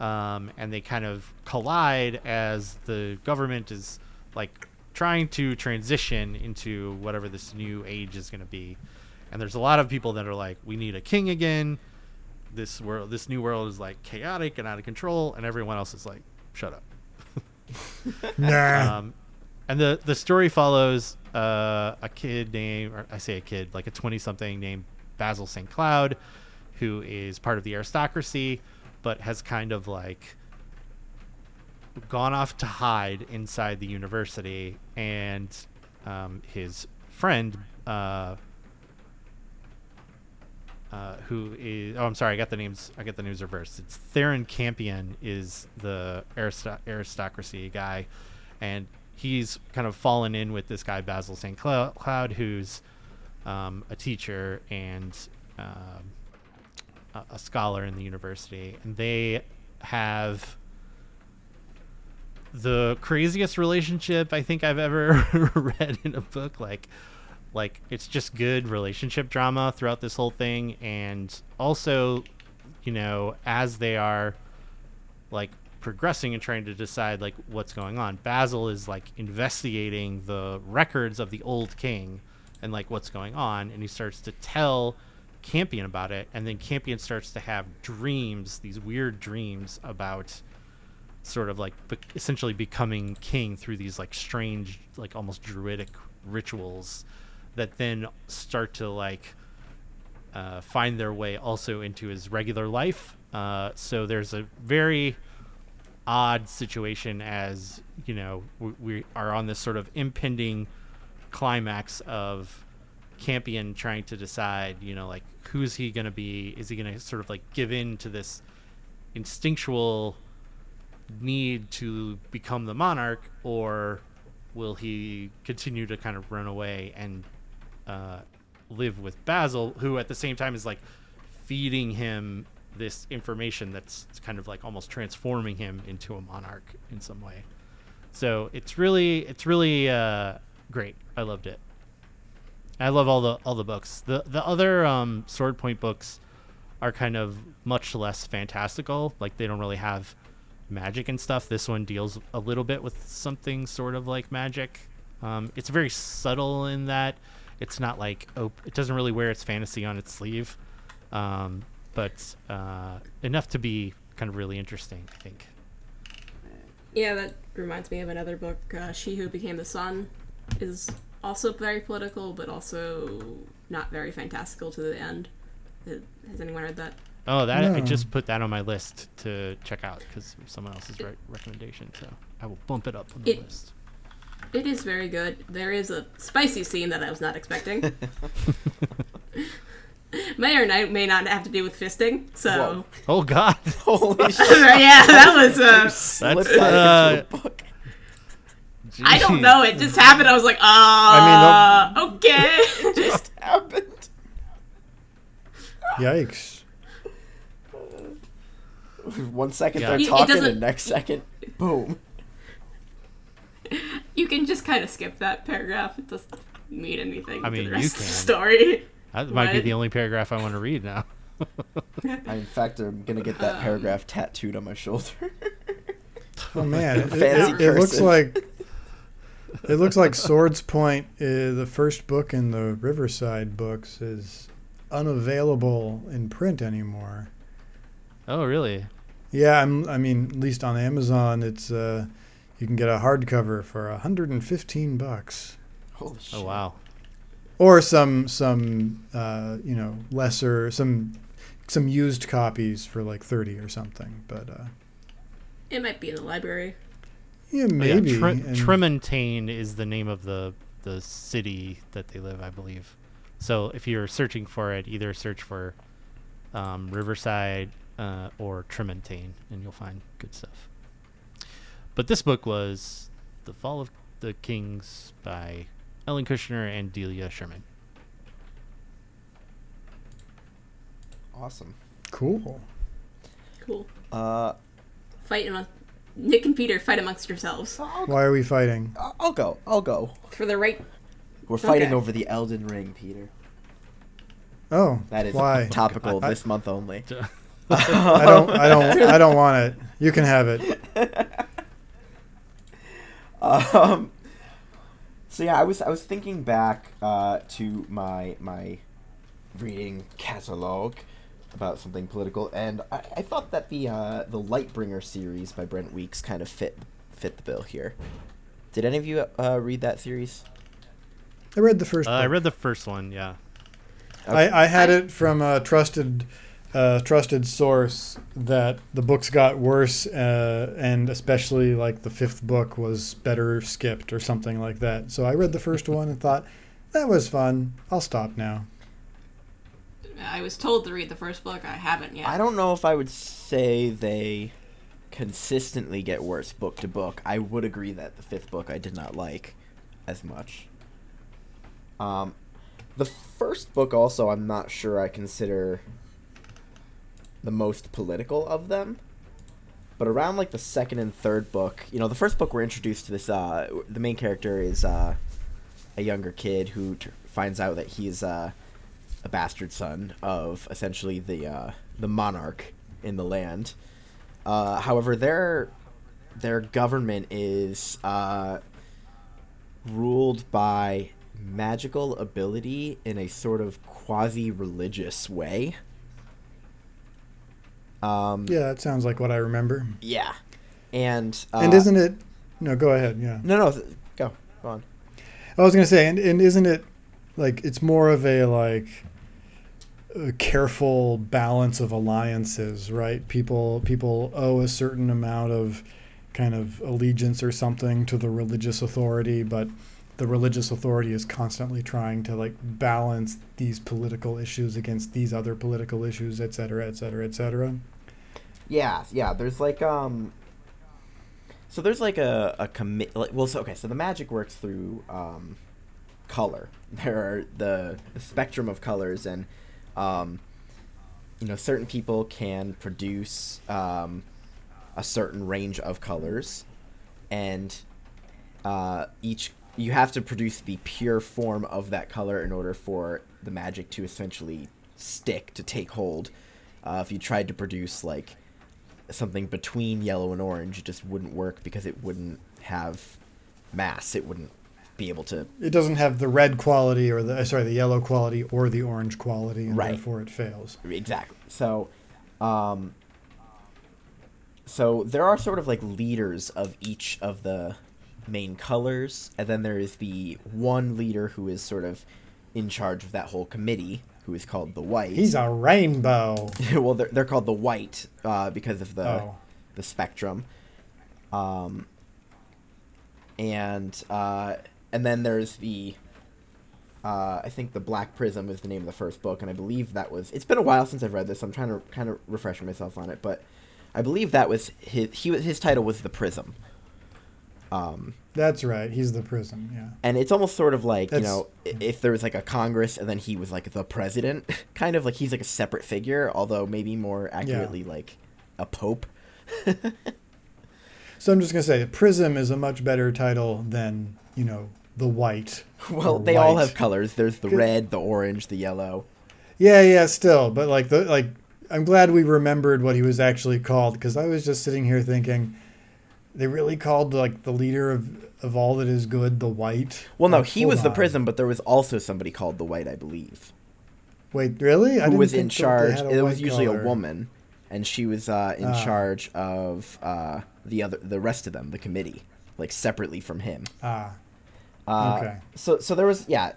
um, and they kind of collide as the government is like trying to transition into whatever this new age is going to be. And there's a lot of people that are like, we need a king again. This world, this new world is like chaotic and out of control, and everyone else is like, shut up. *laughs* Nah. Um, and the the story follows uh, a kid named, or I say a kid, like a twenty something named Basil St. Cloud, who is part of the aristocracy, but has kind of like gone off to hide inside the university, and um, his friend. Uh, uh, who is? Oh, I'm sorry. I got the names. I got the names reversed. It's Theron Campion is the aristo- aristocracy guy, and he's kind of fallen in with this guy Basil St. Cloud, who's um, a teacher and um, a, scholar in the university, and they have the craziest relationship I think I've ever *laughs* read in a book. Like, like it's just good relationship drama throughout this whole thing, and also, you know, as they are like progressing and trying to decide like what's going on, Basil is like investigating the records of the old king and like what's going on, and he starts to tell Campion about it, and then Campion starts to have dreams, these weird dreams about sort of like be- essentially becoming king through these like strange like almost druidic rituals that then start to like uh, find their way also into his regular life. Uh, so there's a very odd situation as you know we, we are on this sort of impending climax of campion trying to decide you know like who's he going to be is he going to sort of like give in to this instinctual need to become the monarch, or will he continue to kind of run away and uh, live with Basil, who at the same time is like feeding him this information that's kind of like almost transforming him into a monarch in some way. So it's really, it's really uh, great. I loved it. I love all the all the books. The the other um, Sword Point books are kind of much less fantastical. Like they don't really have magic and stuff. This one deals a little bit with something sort of like magic. Um, it's very subtle in that it's not like op- it doesn't really wear its fantasy on its sleeve, um, but uh, enough to be kind of really interesting. I think. Yeah, that reminds me of another book. Uh, she Who Became the Sun is also very political, but also not very fantastical to the end. Has anyone read that? Oh, that I just put that on my list to check out because someone else's re- recommendation. So I will bump it up on the It- list. It is very good. There is a spicy scene that I was not expecting. *laughs* may or not, may not have to do with fisting. So, Oh God, Holy *laughs* shit! yeah, that was. Uh, Slip That's, that uh, into a book. I don't know. It just happened. I was like, ah, okay. *laughs* Just happened. Yikes. One second Yeah. they're It- it talking, doesn't- and next second, boom. you can just kind of skip that paragraph. It doesn't mean anything I mean, to the you rest of the can. story. That might be the only paragraph I want to read now. I, in fact, I'm gonna get that Um, paragraph tattooed on my shoulder. *laughs* *laughs* Oh man, it, Fancy it- it looks like it looks like Swordspoint, uh, the first book in the Riverside books, is unavailable in print anymore. Oh, really? Yeah, I'm, I mean, at least on Amazon, it's uh, you can get a hardcover for 115 bucks. Holy shit! Oh, wow. or some some uh, you know lesser some some used copies for like thirty or something. But uh, It might be in the library. Yeah, Oh, yeah, maybe. Tre- and- Tremontaine is the name of the the city that they live, I believe. So if you're searching for it, either search for um, Riverside uh, or Tremontaine, and you'll find good stuff. But this book was The Fall of the Kings by Ellen Kushner and Delia Sherman. Awesome. cool. Cool. Uh, Fight among Nick and Peter fight amongst yourselves Why are we fighting? I'll go. I'll go. for the right. We're fighting Okay. over the Elden Ring, Peter. Oh, That is why? topical I- this month only. *laughs* I don't. I don't. *laughs* I don't want it. You can have it. *laughs* Um, so yeah, I was I was thinking back uh, to my my reading catalog about something political, and I, I thought that the uh, the Lightbringer series by Brent Weeks kind of fit fit the bill here. Did any of you uh, read that series? I read the first. Uh, book. I read the first one, yeah. I, I had it from a trusted, uh, trusted source that the books got worse, uh, and especially like the fifth book was better skipped or something like that. So I read the first one and thought that was fun. I'll stop now. I was told to read the first book. I haven't yet. I don't know if I would say they consistently get worse book to book. I would agree that the fifth book I did not like as much. Um, the first book also I'm not sure I consider the most political of them. But around like the second and third book, you know, the first book we're introduced to this. Uh, the main character is uh, a younger kid who t- finds out that he's uh, a bastard son of essentially the uh, the monarch in the land. Uh, however, their their government is uh, ruled by magical ability in a sort of quasi religious way. Um, Yeah, that sounds like what I remember. yeah, and uh, and isn't it? No, go ahead. Yeah. no no th- go go on. I was gonna say, and, and isn't it like it's more of a like a careful balance of alliances, right? People people owe a certain amount of kind of allegiance or something to the religious authority, but the religious authority is constantly trying to like balance these political issues against these other political issues, et cetera, et cetera, et cetera. Yeah, yeah. There's like um. So there's like a a commit. Like, well, so okay. So the magic works through um, color. There are the the spectrum of colors, and um, you know, certain people can produce um, a certain range of colors, and uh, each you have to produce the pure form of that color in order for the magic to essentially stick to take hold. Uh, if you tried to produce like something between yellow and orange, it just wouldn't work because it wouldn't have mass. It wouldn't be able to. It doesn't have the red quality or the uh, sorry the yellow quality or the orange quality, and Right. therefore it fails. Exactly. So, um, so there are sort of like leaders of each of the main colors, and then there is the one leader who is sort of in charge of that whole committee, who is called the White. He's a rainbow. *laughs* well, they're, they're called the White uh, because of the Oh. the spectrum. Um, and uh, and then there's the uh, I think the Black Prism is the name of the first book, and I believe that was. It's been a while since I've read this. I'm trying to kind of refresh myself on it, but I believe that was his. He was his title was the Prism. Um, That's right. He's the prism. Yeah. and it's almost sort of like you know i- if there was like a Congress and then he was like the president, *laughs* kind of like he's like a separate figure, although maybe more accurately like a pope. *laughs* So I'm just gonna say, prism is a much better title than you know the white. *laughs* Well, they all have colors. There's the red, the orange, the yellow. Yeah, yeah. Still, but like the like, I'm glad we remembered what he was actually called because I was just sitting here thinking, they really called like the leader of of all that is good the white. Well, no, Like, he was the on. prism, but there was also somebody called the White, I believe, Wait, really? I who was think in charge. It was usually color. a woman, and she was uh, in Ah. charge of uh, the other, the rest of them, the committee, like separately from him. Ah, Uh, Okay. So, so there was, yeah,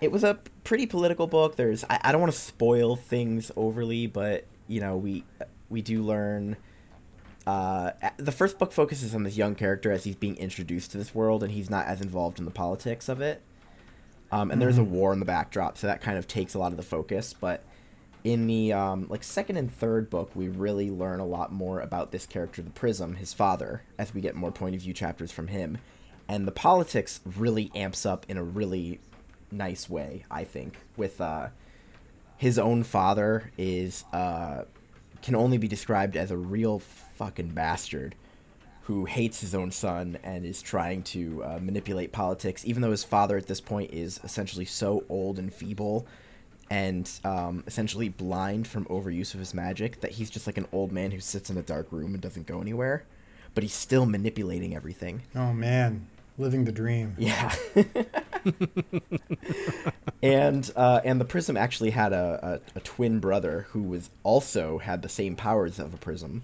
it was a pretty political book. There's I, I don't want to spoil things overly, but you know we we do learn. Uh, the first book focuses on this young character as he's being introduced to this world, and he's not as involved in the politics of it. Um, and there's a war in the backdrop, so that kind of takes a lot of the focus. But in the um, like second and third book, we really learn a lot more about this character, the Prism, his father, as we get more point of view chapters from him, and the politics really amps up in a really nice way. I think with uh, his own father is uh, can only be described as a real fucking bastard who hates his own son and is trying to uh, manipulate politics, even though his father at this point is essentially so old and feeble and um, essentially blind from overuse of his magic that he's just like an old man who sits in a dark room and doesn't go anywhere. But he's still manipulating everything. Oh man, living the dream. Yeah. *laughs* and uh, and the prism actually had a, a, a twin brother who was also had the same powers of a prism,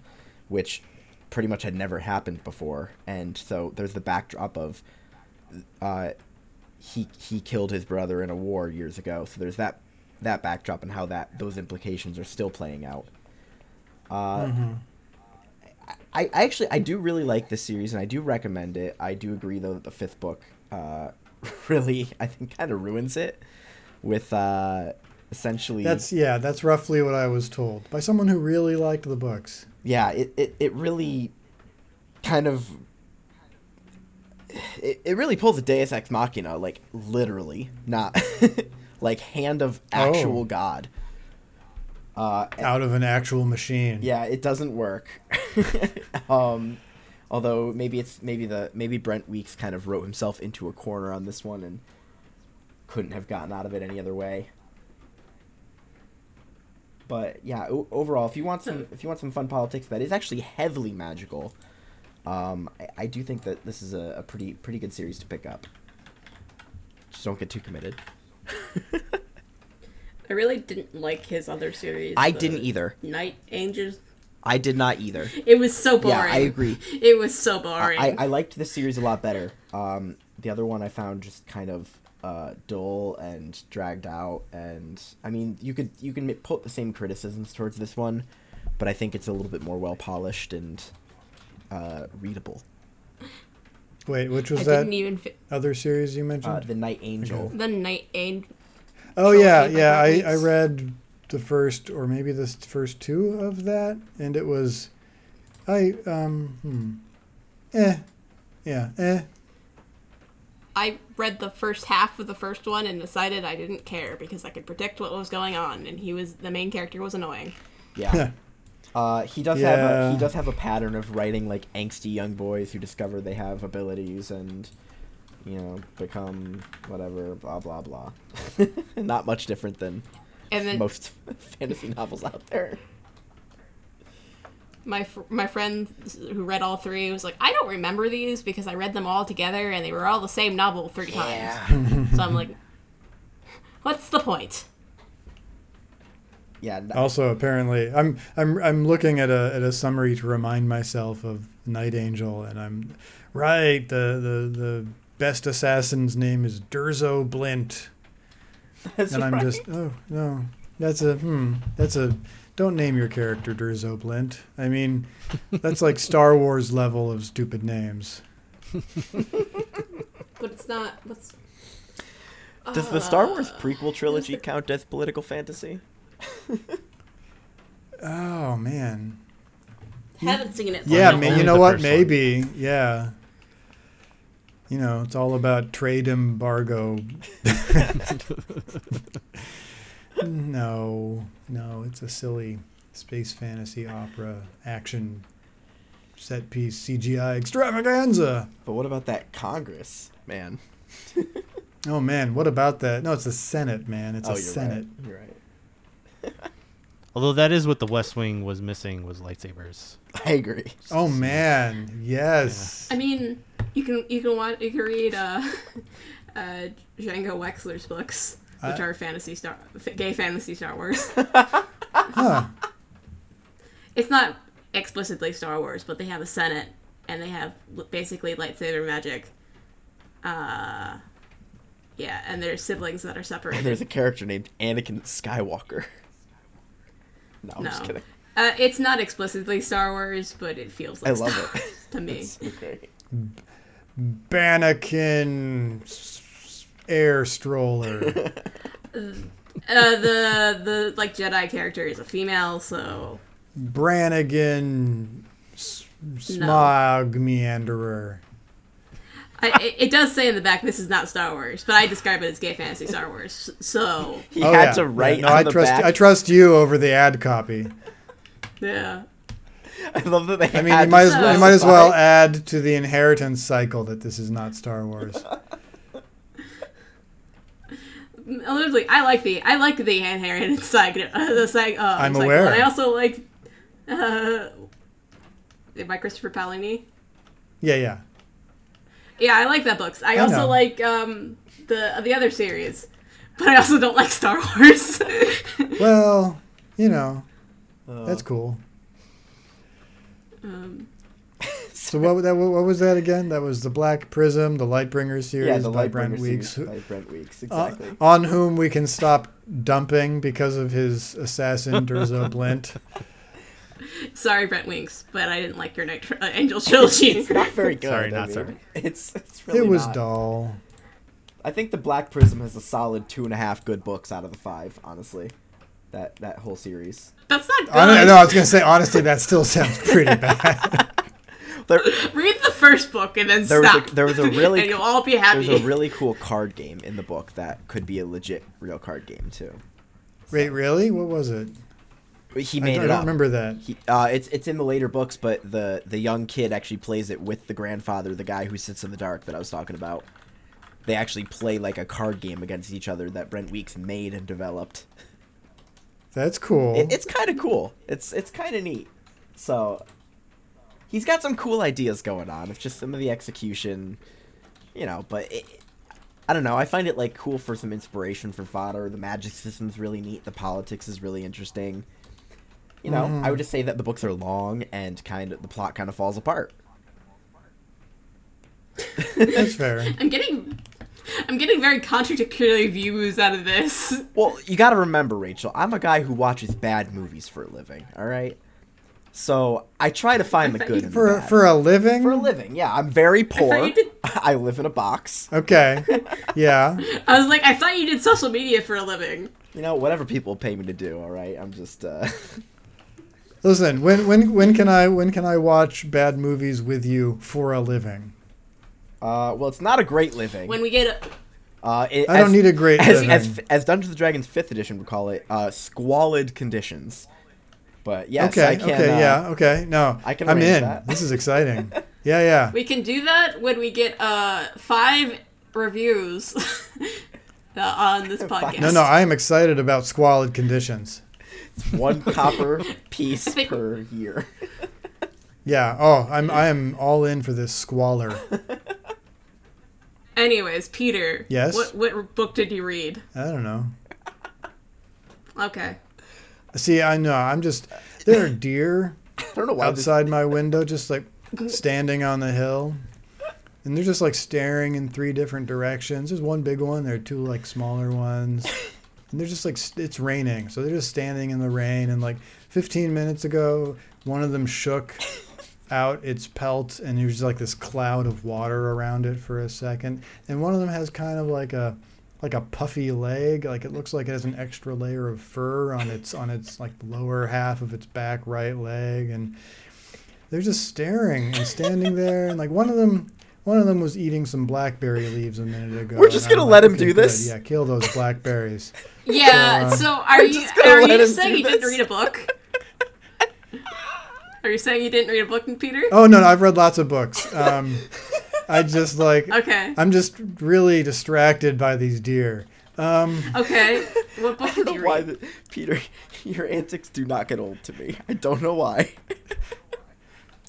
which pretty much had never happened before. And so there's the backdrop of uh, he he killed his brother in a war years ago. So there's that that backdrop and how that those implications are still playing out. Uh, Mm-hmm. I, I actually I do really like this series and I do recommend it. I do agree though that the fifth book uh, *laughs* really I think kind of ruins it with uh, essentially That's yeah, that's roughly what I was told by someone who really liked the books. yeah it, it, it really kind of it, it really pulls a Deus Ex Machina like literally not *laughs* like hand of actual Oh. God. Uh, Out of an actual machine. Yeah, it doesn't work. *laughs* um, although maybe it's maybe the maybe Brent Weeks kind of wrote himself into a corner on this one and couldn't have gotten out of it any other way. But yeah, o- overall, if you want some if you want some fun politics that is actually heavily magical, um, I, I do think that this is a, a pretty pretty good series to pick up. Just don't get too committed. *laughs* I really didn't like his other series. I didn't either. Night Angels. I did not either. It was so boring. Yeah, I agree. It was so boring. I, I liked this series a lot better. Um, the other one I found just kind of uh, dull and dragged out, and I mean, you could you can put the same criticisms towards this one, but I think it's a little bit more well polished and uh, readable. Wait, which I was that didn't even fi- other series you mentioned? Uh, the Night Angel. the Night Angel. Oh yeah, trilogy yeah. I, I read the first or maybe the first two of that, and it was, I um, hmm, eh, yeah, eh. I read the first half of the first one and decided I didn't care because I could predict what was going on, and he was the main character was annoying. Yeah. *laughs* Uh, he does have a, Yeah. he does have a pattern of writing like angsty young boys who discover they have abilities and you know become whatever blah blah blah. *laughs* Not much different than And then most *laughs* fantasy novels out there. my fr- my friend who read all three was like, I don't remember these because I read them all together and they were all the same novel three times. *laughs* So I'm like, what's the point? yeah. n- Also, apparently, I'm I'm I'm looking at a at a summary to remind myself of Night Angel, and I'm right. The the the best assassin's name is Durzo Blint, *laughs* that's and I'm right. just oh no, that's a hmm, that's a don't name your character Durzo Blint. I mean, that's like Star Wars level of stupid names. *laughs* But it's not. What's Does the Star Uh, Wars prequel trilogy count as political fantasy? *laughs* Oh man, haven't seen it. yeah, I don't ma- only you know. know what? first one. Maybe, yeah. You know, it's all about trade embargo. *laughs* no, no, it's a silly space fantasy opera action set piece CGI extravaganza. But what about that Congress, man? *laughs* Oh man, what about that? No, it's the Senate, man. It's oh, a you're Senate. right. You're right. *laughs* Although that is what the West Wing was missing was lightsabers. *laughs* I agree. Oh man, yes. I mean, you can you can watch you can read uh, *laughs* uh, Django Wexler's books, which I- are fantasy star f- gay fantasy Star Wars. *laughs* Huh. it's not explicitly Star Wars, but they have a Senate and they have basically lightsaber magic. Uh, Yeah, and there's siblings that are And separated. there's a character named Anakin Skywalker. No, I'm just kidding. Uh, it's not explicitly Star Wars, but it feels like I love Star it. Wars to me. It's so great. Bannakin s- air stroller. *laughs* Uh, the the like Jedi character is a female, so Brannigan s- smog meanderer. I, it, it does say in the back this is not Star Wars, but I describe it as gay fantasy Star Wars. So He Oh, had yeah. to write Yeah, no, on I the trust back. I trust you over the ad copy. Yeah, I love that they. I mean, had you might as well, you might as well add to the inheritance cycle that this is not Star Wars. *laughs* literally, I like the I like the inherent side uh, the side. Uh, I'm cycle. aware. And I also like. Uh, by Christopher Paolini. Yeah, yeah. Yeah, I like that books. I, I also know. like um, the the other series, but I also don't like Star Wars. Well, you know, Oh. that's cool. um, *laughs* So what that what was that again? That was the Black Prism, the Lightbringer series yeah, the by Lightbringer Brent Weeks, series by Brent Weeks, uh, on whom we can stop dumping because of his assassin Durzo *laughs* Blint. sorry, Brent Winks, but I didn't like your Night uh, Angel trilogy. it's not very good. Sorry, I not mean. sorry. It's it's really It was not. dull. I think the Black Prism has a solid two and a half good books out of the five. Honestly, that that whole series. That's not good. I don't know. I was gonna say honestly, that still sounds pretty bad. *laughs* There, Read the first book and then there was stop. a, there was a really *laughs* and you'll all be there happy. was a really cool card game in the book that could be a legit real card game too. Wait, really? What was it? He I made don't, I don't up. remember that. He, uh, it's it's in the later books, but the the young kid actually plays it with the grandfather, the guy who sits in the dark that I was talking about. They actually play like a card game against each other that Brent Weeks made and developed. *laughs* That's cool. It, it's kind of cool. It's it's kind of neat. So he's got some cool ideas going on. It's just some of the execution, you know. But it, I don't know. I find it like cool for some inspiration for fodder. The magic system's really neat. The politics is really interesting. You know, Mhm. I would just say that the books are long and kind of the plot kind of falls apart. That's fair. *laughs* I'm getting, I'm getting very contradictory views out of this. *laughs* Well, you got to remember, Rachel. I'm a guy who watches bad movies for a living. All right, so I try to find I the good you- in For the bad. for a living. For a living, yeah. I'm very poor. you did- *laughs* I live in a box. Okay. *laughs* Yeah. I was like, I thought you did social media for a living. You know, whatever people pay me to do. All right, I'm just. uh Listen, when when when can I when can I watch bad movies with you for a living? Uh, well, it's not a great living. When we get a, uh, it, I don't need a great as, as as Dungeons and Dragons Fifth Edition would call it, uh, squalid conditions. But yes, okay. I can. okay. uh, yeah. Okay. No. I can I'm in. that. This is exciting. *laughs* Yeah. Yeah. we can do that when we get uh five reviews *laughs* uh, on this podcast. No. No. I am excited about squalid conditions. One copper *laughs* piece Think- per year. Yeah. Oh, I'm I am all in for this squalor. Anyways, Peter. Yes? What what book did you read? I don't know. Okay. See, I know. I'm just there are deer *laughs* I don't know why. Outside my window, just like standing on the hill, and they're just like staring in three different directions. There's one big one. There are two like smaller ones, and they're just like it's raining, so they're just standing in the rain. And like 15 minutes ago, one of them shook out its pelt, and there's like this cloud of water around it for a second. And one of them has kind of like a like a puffy leg, like it looks like it has an extra layer of fur on its on its like lower half of its back right leg, and they're just staring and standing there. And like one of them, one of them was eating some blackberry leaves a minute ago. We're just and I'm gonna let him okay, do good, this? Yeah, kill those blackberries. Yeah. Uh, so are you just are you saying do you didn't read a book? Are you saying you didn't read a book, Peter? Oh no, no I've read lots of books. Um, *laughs* I just like Okay. I'm just really distracted by these deer. Um, Okay. *laughs* What book I did don't you know why, read? the, Peter. *laughs* Your antics do not get old to me. I don't know why.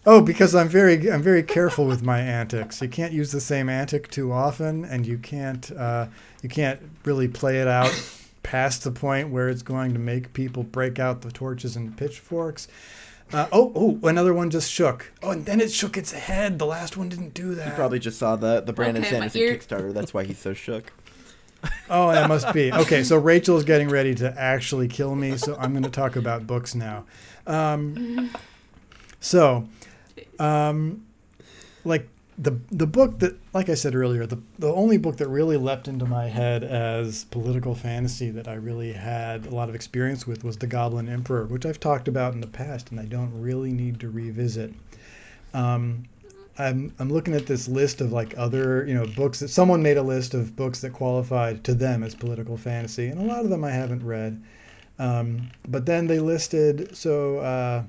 Oh, because I'm very I'm very careful with my antics. You can't use the same antic too often, and you can't uh, you can't really play it out past the point where it's going to make people break out the torches and pitchforks. Uh, oh, oh, another one just shook. Oh, and then it shook its head. The last one didn't do that. You probably just saw the the Brandon Okay, Sanderson Kickstarter. That's why he's so shook. *laughs* Oh, that must be. Okay, so Rachel's getting ready to actually kill me, so I'm going to talk about books now. Um, so, um, like the the book that, like I said earlier, the the only book that really leapt into my head as political fantasy that I really had a lot of experience with was The Goblin Emperor, which I've talked about in the past, and I don't really need to revisit. Um, I'm I'm looking at this list of like other you know books that someone made a list of books that qualified to them as political fantasy, and a lot of them I haven't read. Um, but then they listed so uh,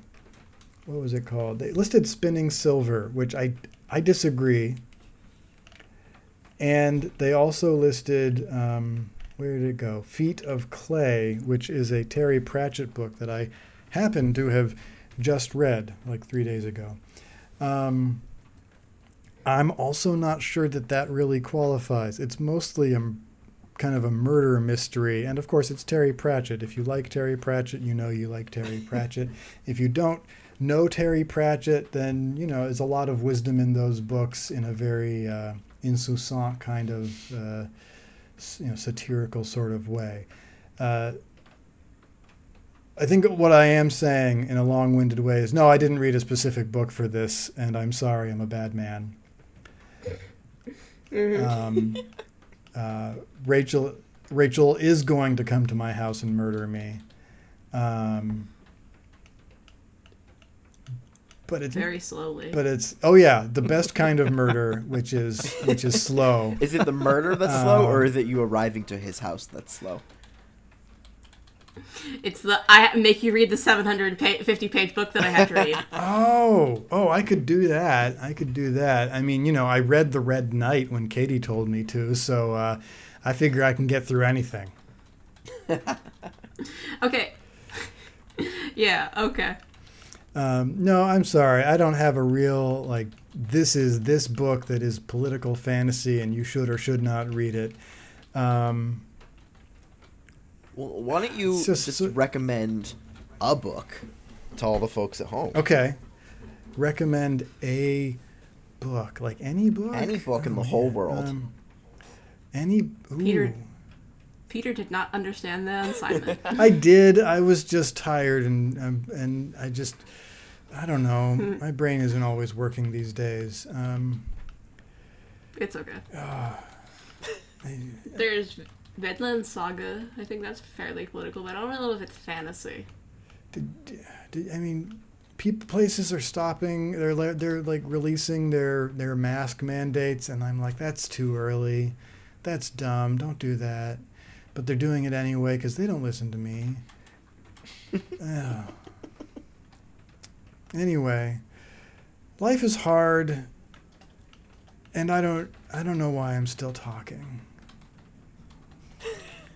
what was it called? They listed Spinning Silver, which I I disagree. And they also listed um, where did it go? Feet of Clay, which is a Terry Pratchett book that I happen to have just read like three days ago. Um, I'm also not sure that that really qualifies. It's mostly a kind of a murder mystery, and of course, it's Terry Pratchett. If you like Terry Pratchett, you know you like Terry Pratchett. if you don't know Terry Pratchett, then you know there's a lot of wisdom in those books in a very uh, insouciant kind of uh, you know satirical sort of way. Uh, I think what I am saying in a long-winded way is no, I didn't read a specific book for this, and I'm sorry, I'm a bad man. Um, uh, Rachel Rachel is going to come to my house and murder me. Um, but it's Very slowly. but it's oh yeah, the best kind of murder, which is which is slow. Is it the murder that's slow, or Um, is it you arriving to his house that's slow? It's the I make you read the 750 page book that I have to read. *laughs* Oh, oh, I could do that. I could do that. I mean, you know, I read The Red Knight when Katie told me to, so uh, I figure I can get through anything. *laughs* Okay. *laughs* yeah. Okay. Um, no, I'm sorry. I don't have a real like. This is this book that is political fantasy, and you should or should not read it. Um, Well, why don't you just, just so- recommend a book to all the folks at home? okay, recommend a book, like any book. Any book in the Oh, whole world. Um, any. Ooh. Peter- Peter did not understand the assignment. *laughs* I did. I was just tired, and um, and I just, I don't know. Hmm. My brain isn't always working these days. Um, it's okay. I- *laughs* There's Redland Saga. I think that's fairly political, but I don't know if it's fantasy. did, did, I mean, people, places are stopping. They're li- they're like releasing their their mask mandates, and I'm like, that's too early. That's dumb. Don't do that. But they're doing it anyway because they don't listen to me. Ugh. Anyway, life is hard, and I don't I don't know why I'm still talking.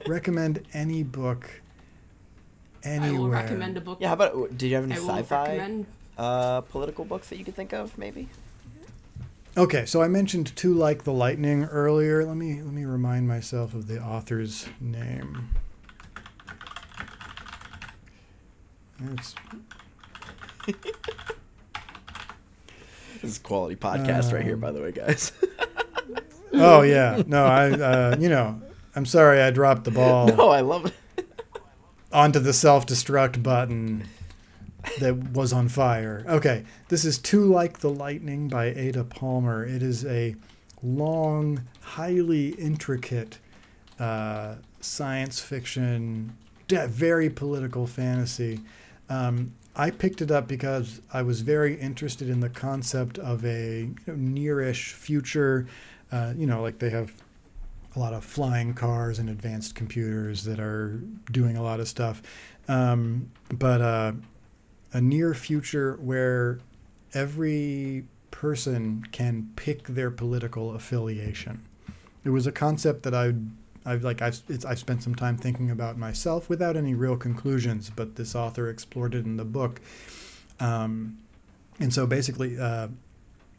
Recommend any book. Anywhere. I will recommend a book. Yeah, how about? Did you have any I will sci-fi recommend. uh, political books that you could think of? Maybe. Okay, so I mentioned "Too Like the Lightning" earlier. Let me let me remind myself of the author's name. It's *laughs* This is quality podcast right here, Um, by the way, guys. oh yeah, no, I uh, you know I'm sorry I dropped the ball *laughs* no, I love it. onto the self-destruct button that was on fire. Okay, this is "Too Like the Lightning" by Ada Palmer. It is a long, highly intricate uh, science fiction, very political fantasy. Um, I picked it up because I was very interested in the concept of a you know, nearish future. Uh, you know, like they have a lot of flying cars and advanced computers that are doing a lot of stuff. Um, but uh, a near future where every person can pick their political affiliation. It was a concept that I, I've like I've I've spent some time thinking about myself without any real conclusions, but this author explored it in the book. Um, and so basically, uh,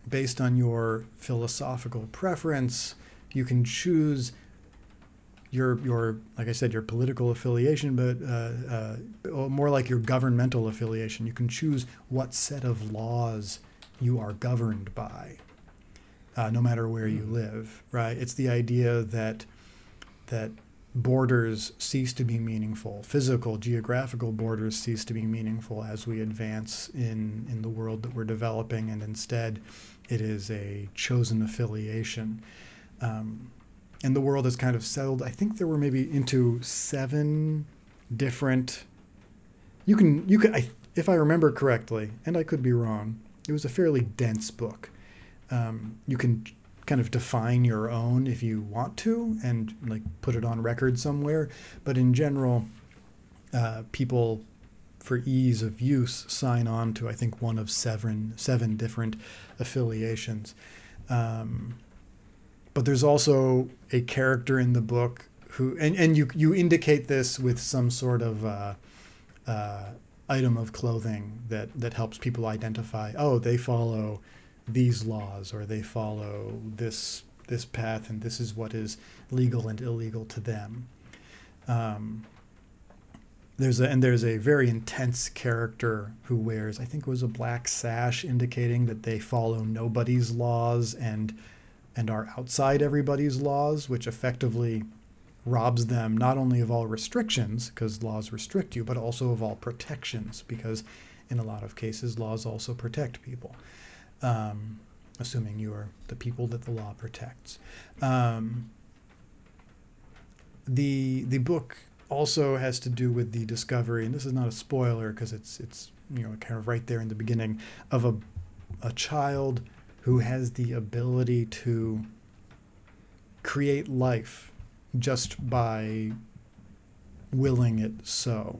based on your philosophical preference, you can choose your your like I said your political affiliation, but uh, uh, more like your governmental affiliation. You can choose what set of laws you are governed by, uh, no matter where you live. Right? It's the idea that that borders cease to be meaningful. Physical, geographical borders cease to be meaningful as we advance in, in the world that we're developing, and instead it is a chosen affiliation. Um, and the world has kind of settled. I think there were maybe into seven different. You can you can I, if I remember correctly, and I could be wrong. It was a fairly dense book. Um, you can kind of define your own if you want to and like put it on record somewhere. But in general, uh, people for ease of use sign on to I think one of seven seven different affiliations. Um, but there's also a character in the book who and, and you you indicate this with some sort of uh, uh, item of clothing that that helps people identify oh they follow these laws or they follow this this path and this is what is legal and illegal to them. Um, there's a and there's a very intense character who wears I think it was a black sash indicating that they follow nobody's laws and and are outside everybody's laws, which effectively robs them not only of all restrictions because laws restrict you, but also of all protections because in a lot of cases laws also protect people um, assuming you are the people that the law protects. Um, the the book also has to do with the discovery, and this is not a spoiler because it's it's you know kind of right there in the beginning of a a child who has the ability to create life just by willing it so.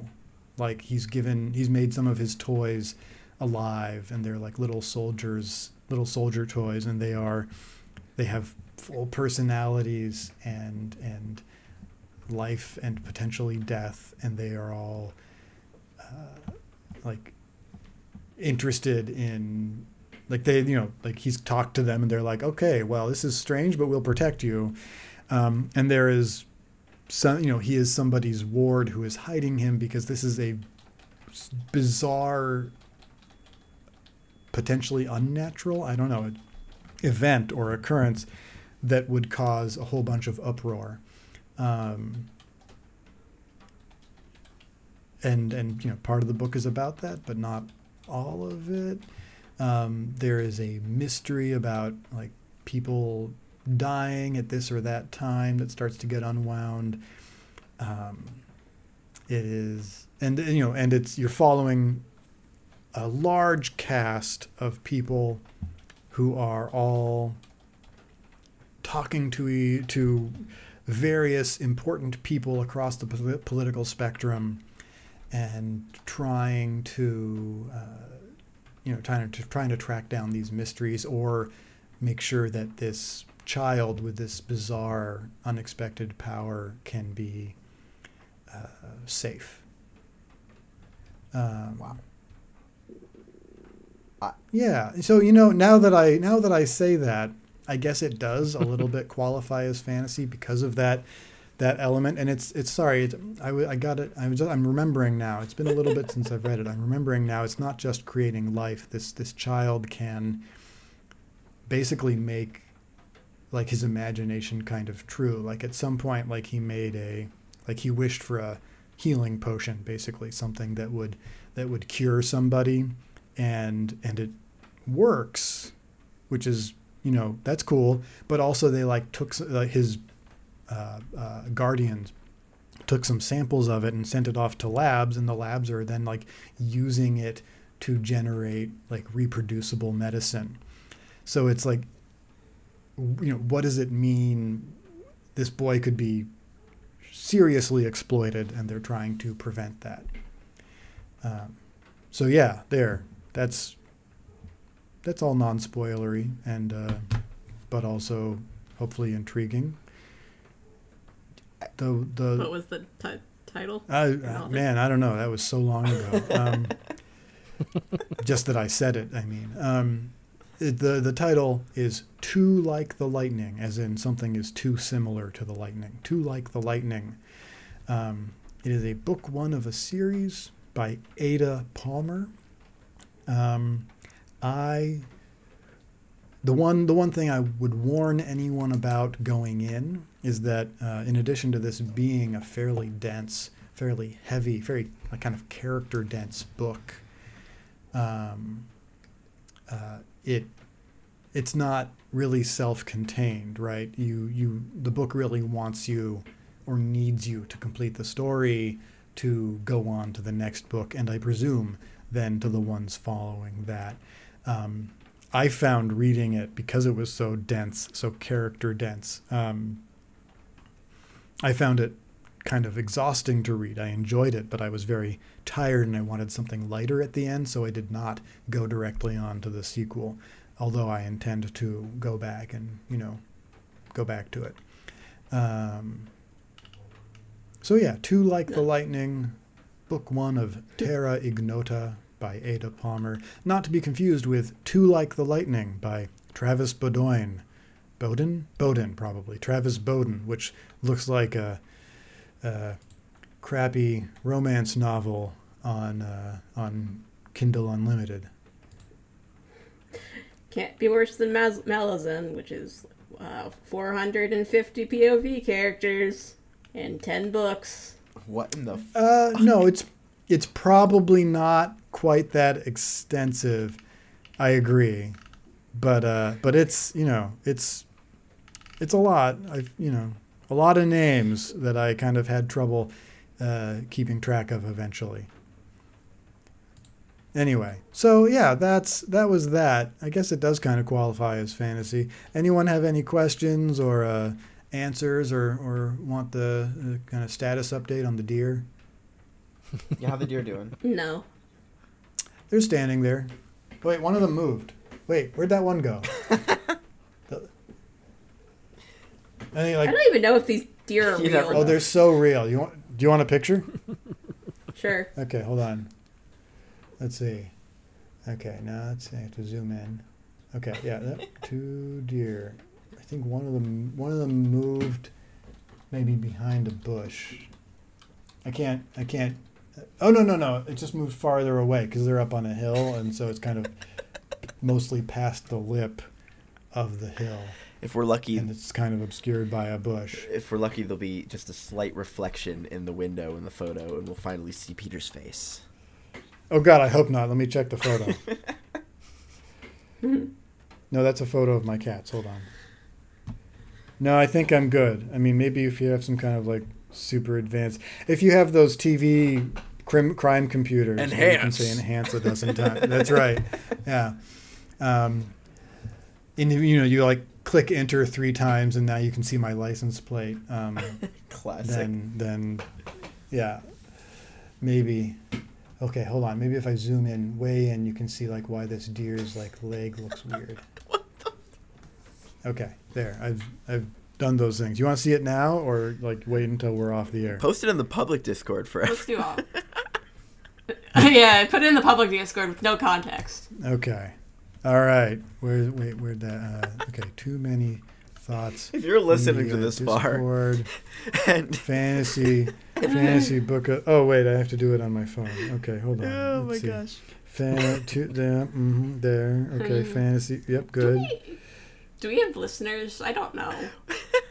Like he's given, he's made some of his toys alive and they're like little soldiers little soldier toys and they are they have full personalities and and life and potentially death and they are all uh, like interested in like they you know like he's talked to them and they're like okay well this is strange but we'll protect you um, and there is some you know he is somebody's ward who is hiding him because this is a bizarre potentially unnatural, I don't know, event or occurrence that would cause a whole bunch of uproar. Um, and and you know part of the book is about that, but not all of it. Um, there is a mystery about like people dying at this or that time that starts to get unwound. Um, it is, and you know, and it's you're following a large cast of people who are all talking to to various important people across the political spectrum and trying to uh, you know trying to trying to track down these mysteries or make sure that this child with this bizarre unexpected power can be uh, safe um, wow yeah. So you know, now that I now that I say that, I guess it does a little *laughs* bit qualify as fantasy because of that that element. And it's it's sorry, it's, I, I got it. I'm just, I'm remembering now. It's been a little bit since I've read it. I'm remembering now. It's not just creating life. This this child can basically make like his imagination kind of true. Like at some point, like he made a like he wished for a healing potion, basically something that would that would cure somebody and and it works, which is you know that's cool. But also they like took his uh, uh, guardians took some samples of it and sent it off to labs, and the labs are then like using it to generate like reproducible medicine. So it's like, you know, what does it mean? This boy could be seriously exploited, and they're trying to prevent that. Um, so yeah, there that's that's all non-spoilery and uh, but also hopefully intriguing. The the what was the t- title? Uh, uh, man, I don't know. That was so long ago. *laughs* Um, just that I said it. I mean, um, it, the the title is "Too Like the Lightning," as in something is too similar to the lightning. Too like the lightning. Um, it is a book one of a series by Ada Palmer. Um, I the one the one thing I would warn anyone about going in is that uh, in addition to this being a fairly dense, fairly heavy, very kind of character dense book, um, uh, it it's not really self-contained, right? You you the book really wants you or needs you to complete the story to go on to the next book, and I presume then to the ones following that. Um, I found reading it because it was so dense, so character dense. Um, I found it kind of exhausting to read. I enjoyed it, but I was very tired and I wanted something lighter at the end, so I did not go directly on to the sequel, although I intend to go back and, you know, go back to it. Um, so, yeah, Too Like the Lightning, book one of Terra Ignota by Ada Palmer, not to be confused with Two Like the Lightning by Travis Bowden. Bowden? Bowden, probably. Travis Bowden, which looks like a, a crappy romance novel on uh, on Kindle Unlimited. Can't be worse than Maz- Malazan, which is uh, 450 POV characters and 10 books. What in the? F- Uh, no, it's it's probably not quite that extensive. I agree, but uh, but it's you know it's it's a lot. I you know a lot of names that I kind of had trouble uh, keeping track of eventually. Anyway, so yeah, that's that was that. I guess it does kind of qualify as fantasy. Anyone have any questions or uh, answers or or want the uh, kind of status update on the deer? *laughs* yeah, how the deer doing? No. They're standing there. Wait, one of them moved. Wait, where'd that one go? *laughs* The- and they I like, don't even know if these deer are *laughs* real. oh, they're so real. You want? Do you want a picture? *laughs* Sure. Okay, hold on. Let's see. Okay, now let's see. I have to zoom in. Okay, yeah, that, *laughs* two deer. I think one of them one of them moved, maybe behind a bush. I can't. I can't. Uh, oh no no no! It just moved farther away because they're up on a hill, and so it's kind of mostly past the lip of the hill, If we're lucky, and it's kind of obscured by a bush. if we're lucky, there'll be just a slight reflection in the window in the photo, and we'll finally see Peter's face. Oh God, I hope not. Let me check the photo. *laughs* no, that's a photo of my cats. Hold on. No, I think I'm good. I mean, maybe if you have some kind of like super advanced, if you have those TV crim, crime computers, where you can say Enhance. enhance a dozen times. That's right. *laughs* Yeah. Um, and you know, you like click enter three times, and now you can see my license plate. Um, *laughs* Classic. then then yeah maybe okay hold on maybe if i zoom in way in you can see like why this deer's like leg looks weird *laughs* okay there i've i've done those things you want to see it now or like wait until we're off the air Post it in the public Discord forever. Let's do *laughs* all. yeah, put it in the public Discord with no context. okay all right where wait where'd that uh, okay too many thoughts *laughs* If you're listening in to the this far, Discord. *laughs* and fantasy *laughs* fantasy book of, oh wait i have to do it on my phone okay hold on oh my Let's see. gosh, Fan, two, there, mm there. Okay, Hmm. fantasy. Yep, Do good. we, do we have listeners? I don't know.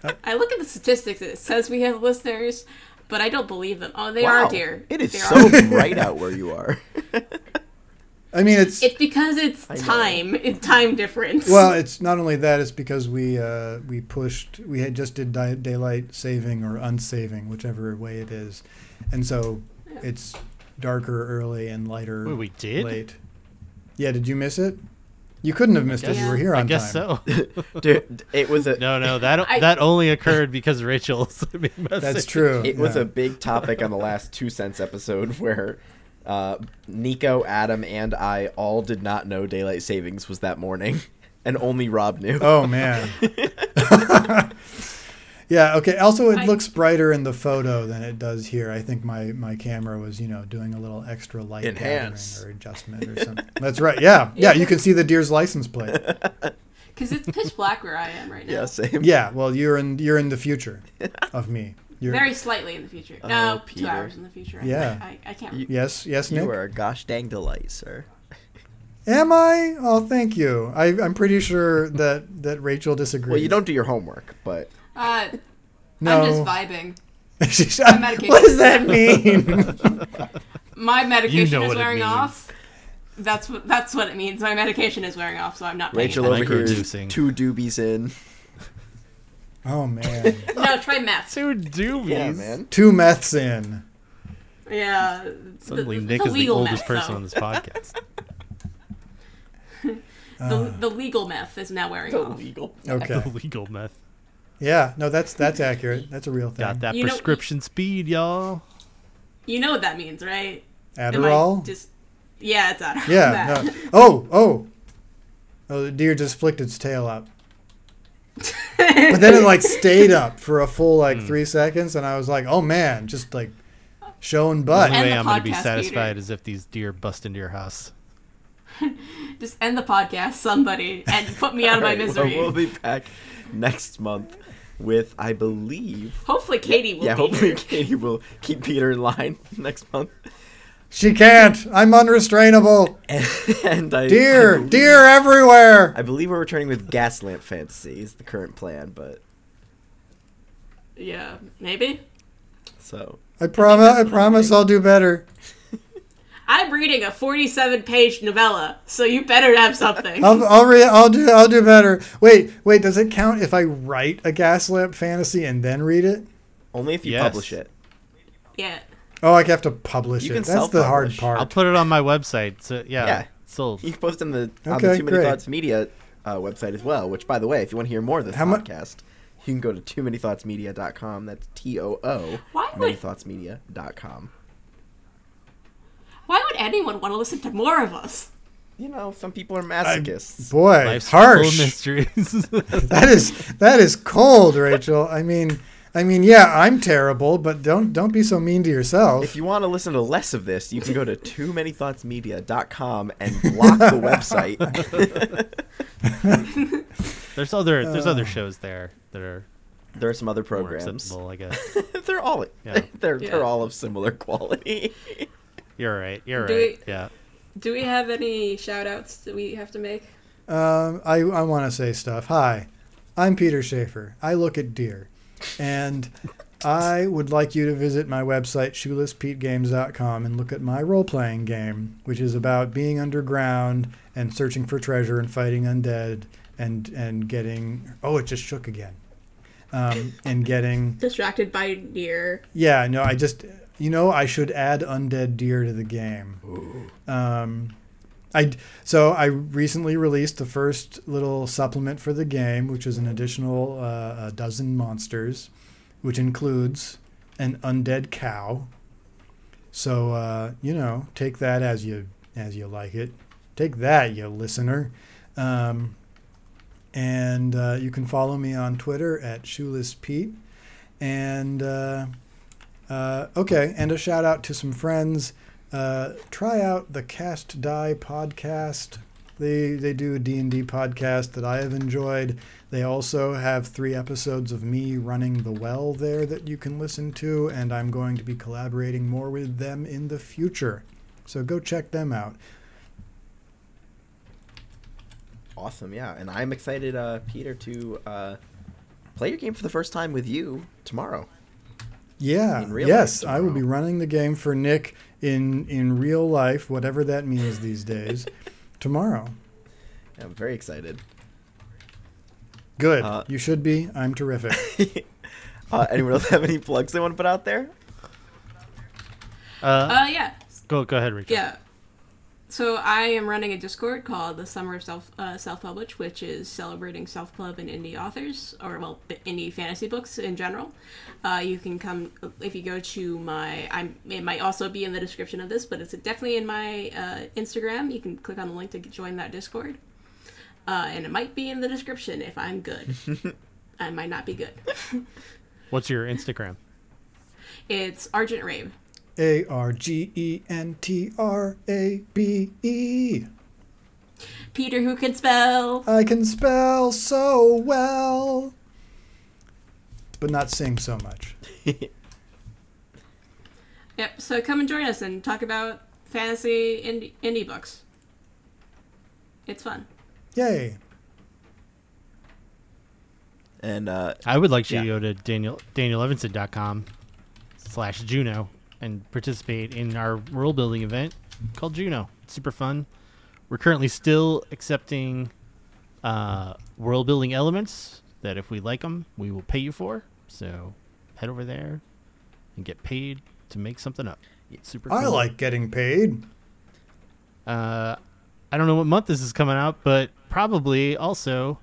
Uh, I look at the statistics. It says we have listeners, but I don't believe them. Oh, they wow, are dear. It is They so bright out where you are. I mean, it's It's because it's I know. time. It's time difference. well, it's not only that. It's because we uh, we pushed. We had just did di- daylight saving or unsaving, whichever way it is, and so it's darker early and lighter Wait, we did? late. Yeah, did you miss it? You couldn't have missed it. You were here on I guess time. so. *laughs* *laughs* Dude, it was a No, no, that I- that only occurred because Rachel's *laughs* That's true. it was a big topic on the last two cents episode where uh, Nico, Adam, and I all did not know daylight savings was that morning, *laughs* and only Rob knew. Oh man. *laughs* yeah. Okay. Also, it I- looks brighter in the photo than it does here. I think my my camera was you know doing a little extra light Enhance. or adjustment or something. That's right. Yeah. *laughs* Yeah. You can see the deer's license plate. because it's pitch black where I am right now. yeah, same. Yeah. Well, you're in you're in the future of me. You're, Very slightly in the future. Oh, no, two hours in the future. I- Yeah. I, I, can't. You- yes. Yes, Nick. You are a gosh dang delight, sir. Am I? Oh, thank you. I, I'm pretty sure that that Rachel disagrees. Well, you don't do your homework, but Uh, No. I'm just vibing. *laughs* She's- medication. what does that mean? *laughs* My medication know is wearing off. That's what that's what it means. My medication is wearing off, so I'm not. Rachel over here is two doobies in. Oh man, *laughs* No, try meth. Two doobies. Yeah, man. two meths in. Yeah. Suddenly, the, Nick the is the oldest meth, person though. on this podcast. *laughs* The, uh. the legal meth is now wearing off. Illegal. Okay. the legal meth. Yeah. No, that's that's accurate. That's a real thing. Got that You know- prescription speed, y'all. You know what that means, right? Adderall. Just yeah, it's Adderall. Yeah. *laughs* No. Oh. Oh. Oh, the deer just flicked its tail up. But then it like stayed up for a full like hmm. three seconds, and I was like, "Oh man!" Just like showing The butt. only way I'm going to be satisfied feeder. is if these deer bust into your house. *laughs* Just end the podcast, somebody, and put me out of my Alright, well, misery. we'll be back next month with, I believe. Hopefully, Katie will yeah, be hopefully here. Katie will keep Peter in line *laughs* next month. She can't. I'm unrestrainable. *laughs* and I I Deer, believe- deer everywhere. I believe we're returning with Gas Lamp Fantasy is the current plan, but Yeah, maybe. so I promise. I what I'm promise I'll do better. *laughs* I'm reading a 47 page novella, so you better have something. I'll I'll, re- I'll do I'll do better. Wait, wait. Does it count if I write a gas lamp fantasy and then read it? only if you Yes. publish it. yeah. Oh, I have to publish You it. can That's the hard part. I'll put it on my website. So yeah, Yeah. still You can post on the on Okay, the Too Many great. Thoughts Media uh, website as well. Which, by the way, if you want to hear more of this How mu- podcast, you can go to too many thoughts media.com. That's T O O Why many would thoughts media.com. Why would anyone want to listen to more of us? You know, some people are masochists. Boy, life's full harsh. mysteries. *laughs* that is that is cold, Rachel. I mean, I mean, yeah, I'm terrible, but don't don't be so mean to yourself. If you want to listen to less of this, you can go to too many thoughts media.com and block the website. *laughs* there's other there's Uh. other shows there that are there are some other programs. acceptable, I guess. *laughs* they're all Yeah. *laughs* they're Yeah. they're all of similar quality. You're right. You're Do right. we- Yeah. Do we have any shout outs that we have to make? Um, I, I want to say stuff. Hi, I'm Peter Schaefer. I look at deer. And I would like you to visit my website, shoelesspetegames.com, and look at my role playing game, which is about being underground and searching for treasure and fighting undead and, and getting. Oh, it just shook again. Um, and getting. *laughs* Distracted by deer. Yeah, no, I just. You know, I should add undead deer to the game. Um, I so I recently released the first little supplement for the game, which is an additional uh, dozen monsters, which includes an undead cow. So uh, you know, take that as you as you like it. Take that, you listener. Um, and uh, you can follow me on Twitter at Shoeless Pete. And uh, uh, okay, and a shout out to some friends. Uh, try out the Cast Die podcast. They they do a D&D podcast that I have enjoyed. They also have three episodes of me running the well there that you can listen to, and I'm going to be collaborating more with them in the future. So go check them out. Awesome, yeah, and I'm excited, uh, Peter, to uh, play your game for the first time with you tomorrow. Yeah. Yes, life I will be running the game for Nick in in real life, whatever that means these days, *laughs* tomorrow. Yeah, I'm very excited. Good. Uh, you should be. I'm terrific. *laughs* uh, anyone else have any plugs they want to put out there? Uh, Uh, yeah. go go ahead, Rachel. Yeah. So I am running a Discord called the Summer of Self uh, Self Publish, which is celebrating self pub and indie authors, or well, indie fantasy books in general. Uh, you can come if you go to my. I'm. It might also be in the description of this, but it's definitely in my uh, Instagram. You can click on the link to join that Discord, uh, and it might be in the description if I'm good. *laughs* I might not be good. What's your Instagram? It's Argent Rave. A R G E N T R A B E. Peter, who can spell. I can spell so well, but not sing so much. *laughs* Yep. So come and join us and talk about fantasy indie, indie books. It's fun. Yay! And uh, I would like you Yeah. to go to Daniel danielevanson.com slash Juno and participate in our world building event called Juno. It's super fun. We're currently still accepting uh, world building elements that if we like them, we will pay you for. So head over there and get paid to make something up. It's super I cool. like getting paid. Uh, I don't know what month this is coming out, but probably also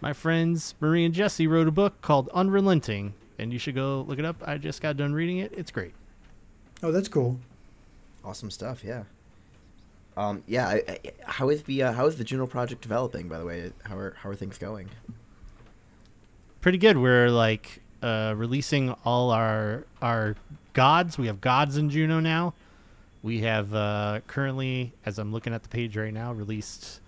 my friends Marie and Jesse wrote a book called Unrelenting, and you should go look it up. I just got done reading it. It's great. Oh, that's cool. awesome stuff. Yeah. Um, yeah. I, I, how is the uh, how is the Juno project developing? By the way, how are how are things going? Pretty good. We're like uh, releasing all our our gods. We have gods in Juno now. We have uh, currently, as I'm looking at the page right now, released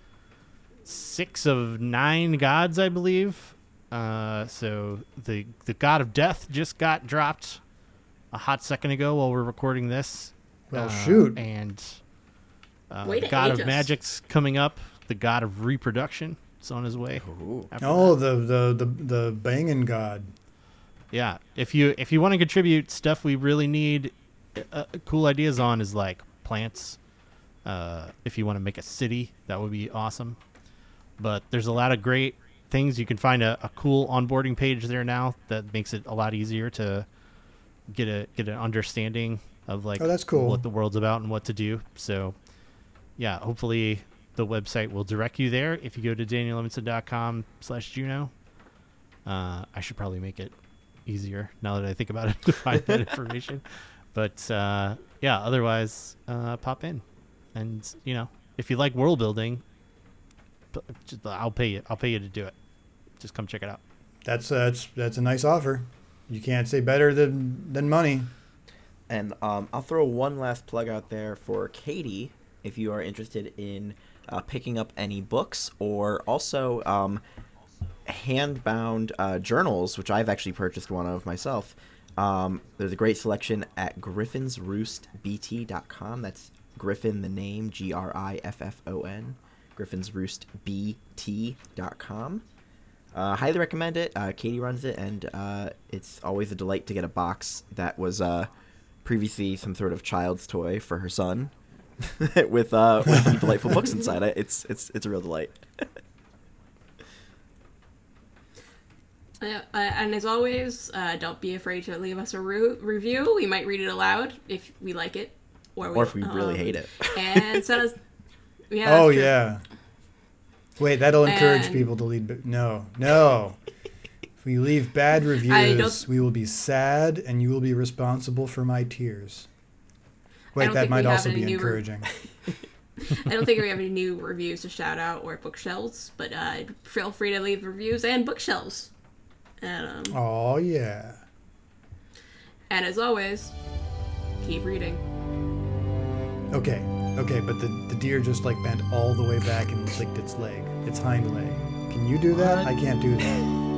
six of nine gods, I believe. Uh, so the the god of death just got dropped a hot second ago while we're recording this. Well, Uh, shoot. And uh, the god of us. magic's coming up. The god of reproduction is on his way. Oh, the the the the banging god. yeah if you if you want to contribute stuff we really need uh, cool ideas on is like plants uh, if you want to make a city that would be awesome but there's a lot of great things you can find a, a cool onboarding page there now that makes it a lot easier to get a get an understanding of like Oh, that's cool. what the world's about and what to do so yeah hopefully the website will direct you there if you go to danielevinson.com slash juno uh, i should probably make it easier now that I think about it *laughs* to find that information. But uh, yeah, otherwise, uh, pop in, and you know, if you like world building, I'll pay you. I'll pay you to do it. Just come check it out. That's that's that's a nice offer. You can't say better than than money. And um, I'll throw one last plug out there for Katie if you are interested in uh, picking up any books or also um, hand-bound uh, journals, which I've actually purchased one of myself. Um, there's a great selection at griffonsroostbt.com. That's Griffon, the name, G R I F F O N, griffonsroostbt.com. Uh, highly recommend it. Uh, Katie runs it, and uh, it's always a delight to get a box that was uh, previously some sort of child's toy for her son, *laughs* with uh, with some delightful books inside it. It's it's it's a real delight. *laughs* Uh, uh, and as always, uh, don't be afraid to leave us a re- review. We might read it aloud if we like it, or, Or if we really um, hate it. And send us. *laughs* Yeah, oh yeah. Wait, that'll encourage And- people to leave. No, no. If we leave bad reviews, we will be sad, and you will be responsible for my tears. Wait, that might also be new re- encouraging. *laughs* I don't think we have any new reviews to shout out or bookshelves, but uh, feel free to leave reviews and bookshelves. And, um, Oh yeah. and as always, keep reading. Okay, okay, but the, the deer just like bent all the way back and licked its leg, its hind leg. Can you do that? What? I can't do that.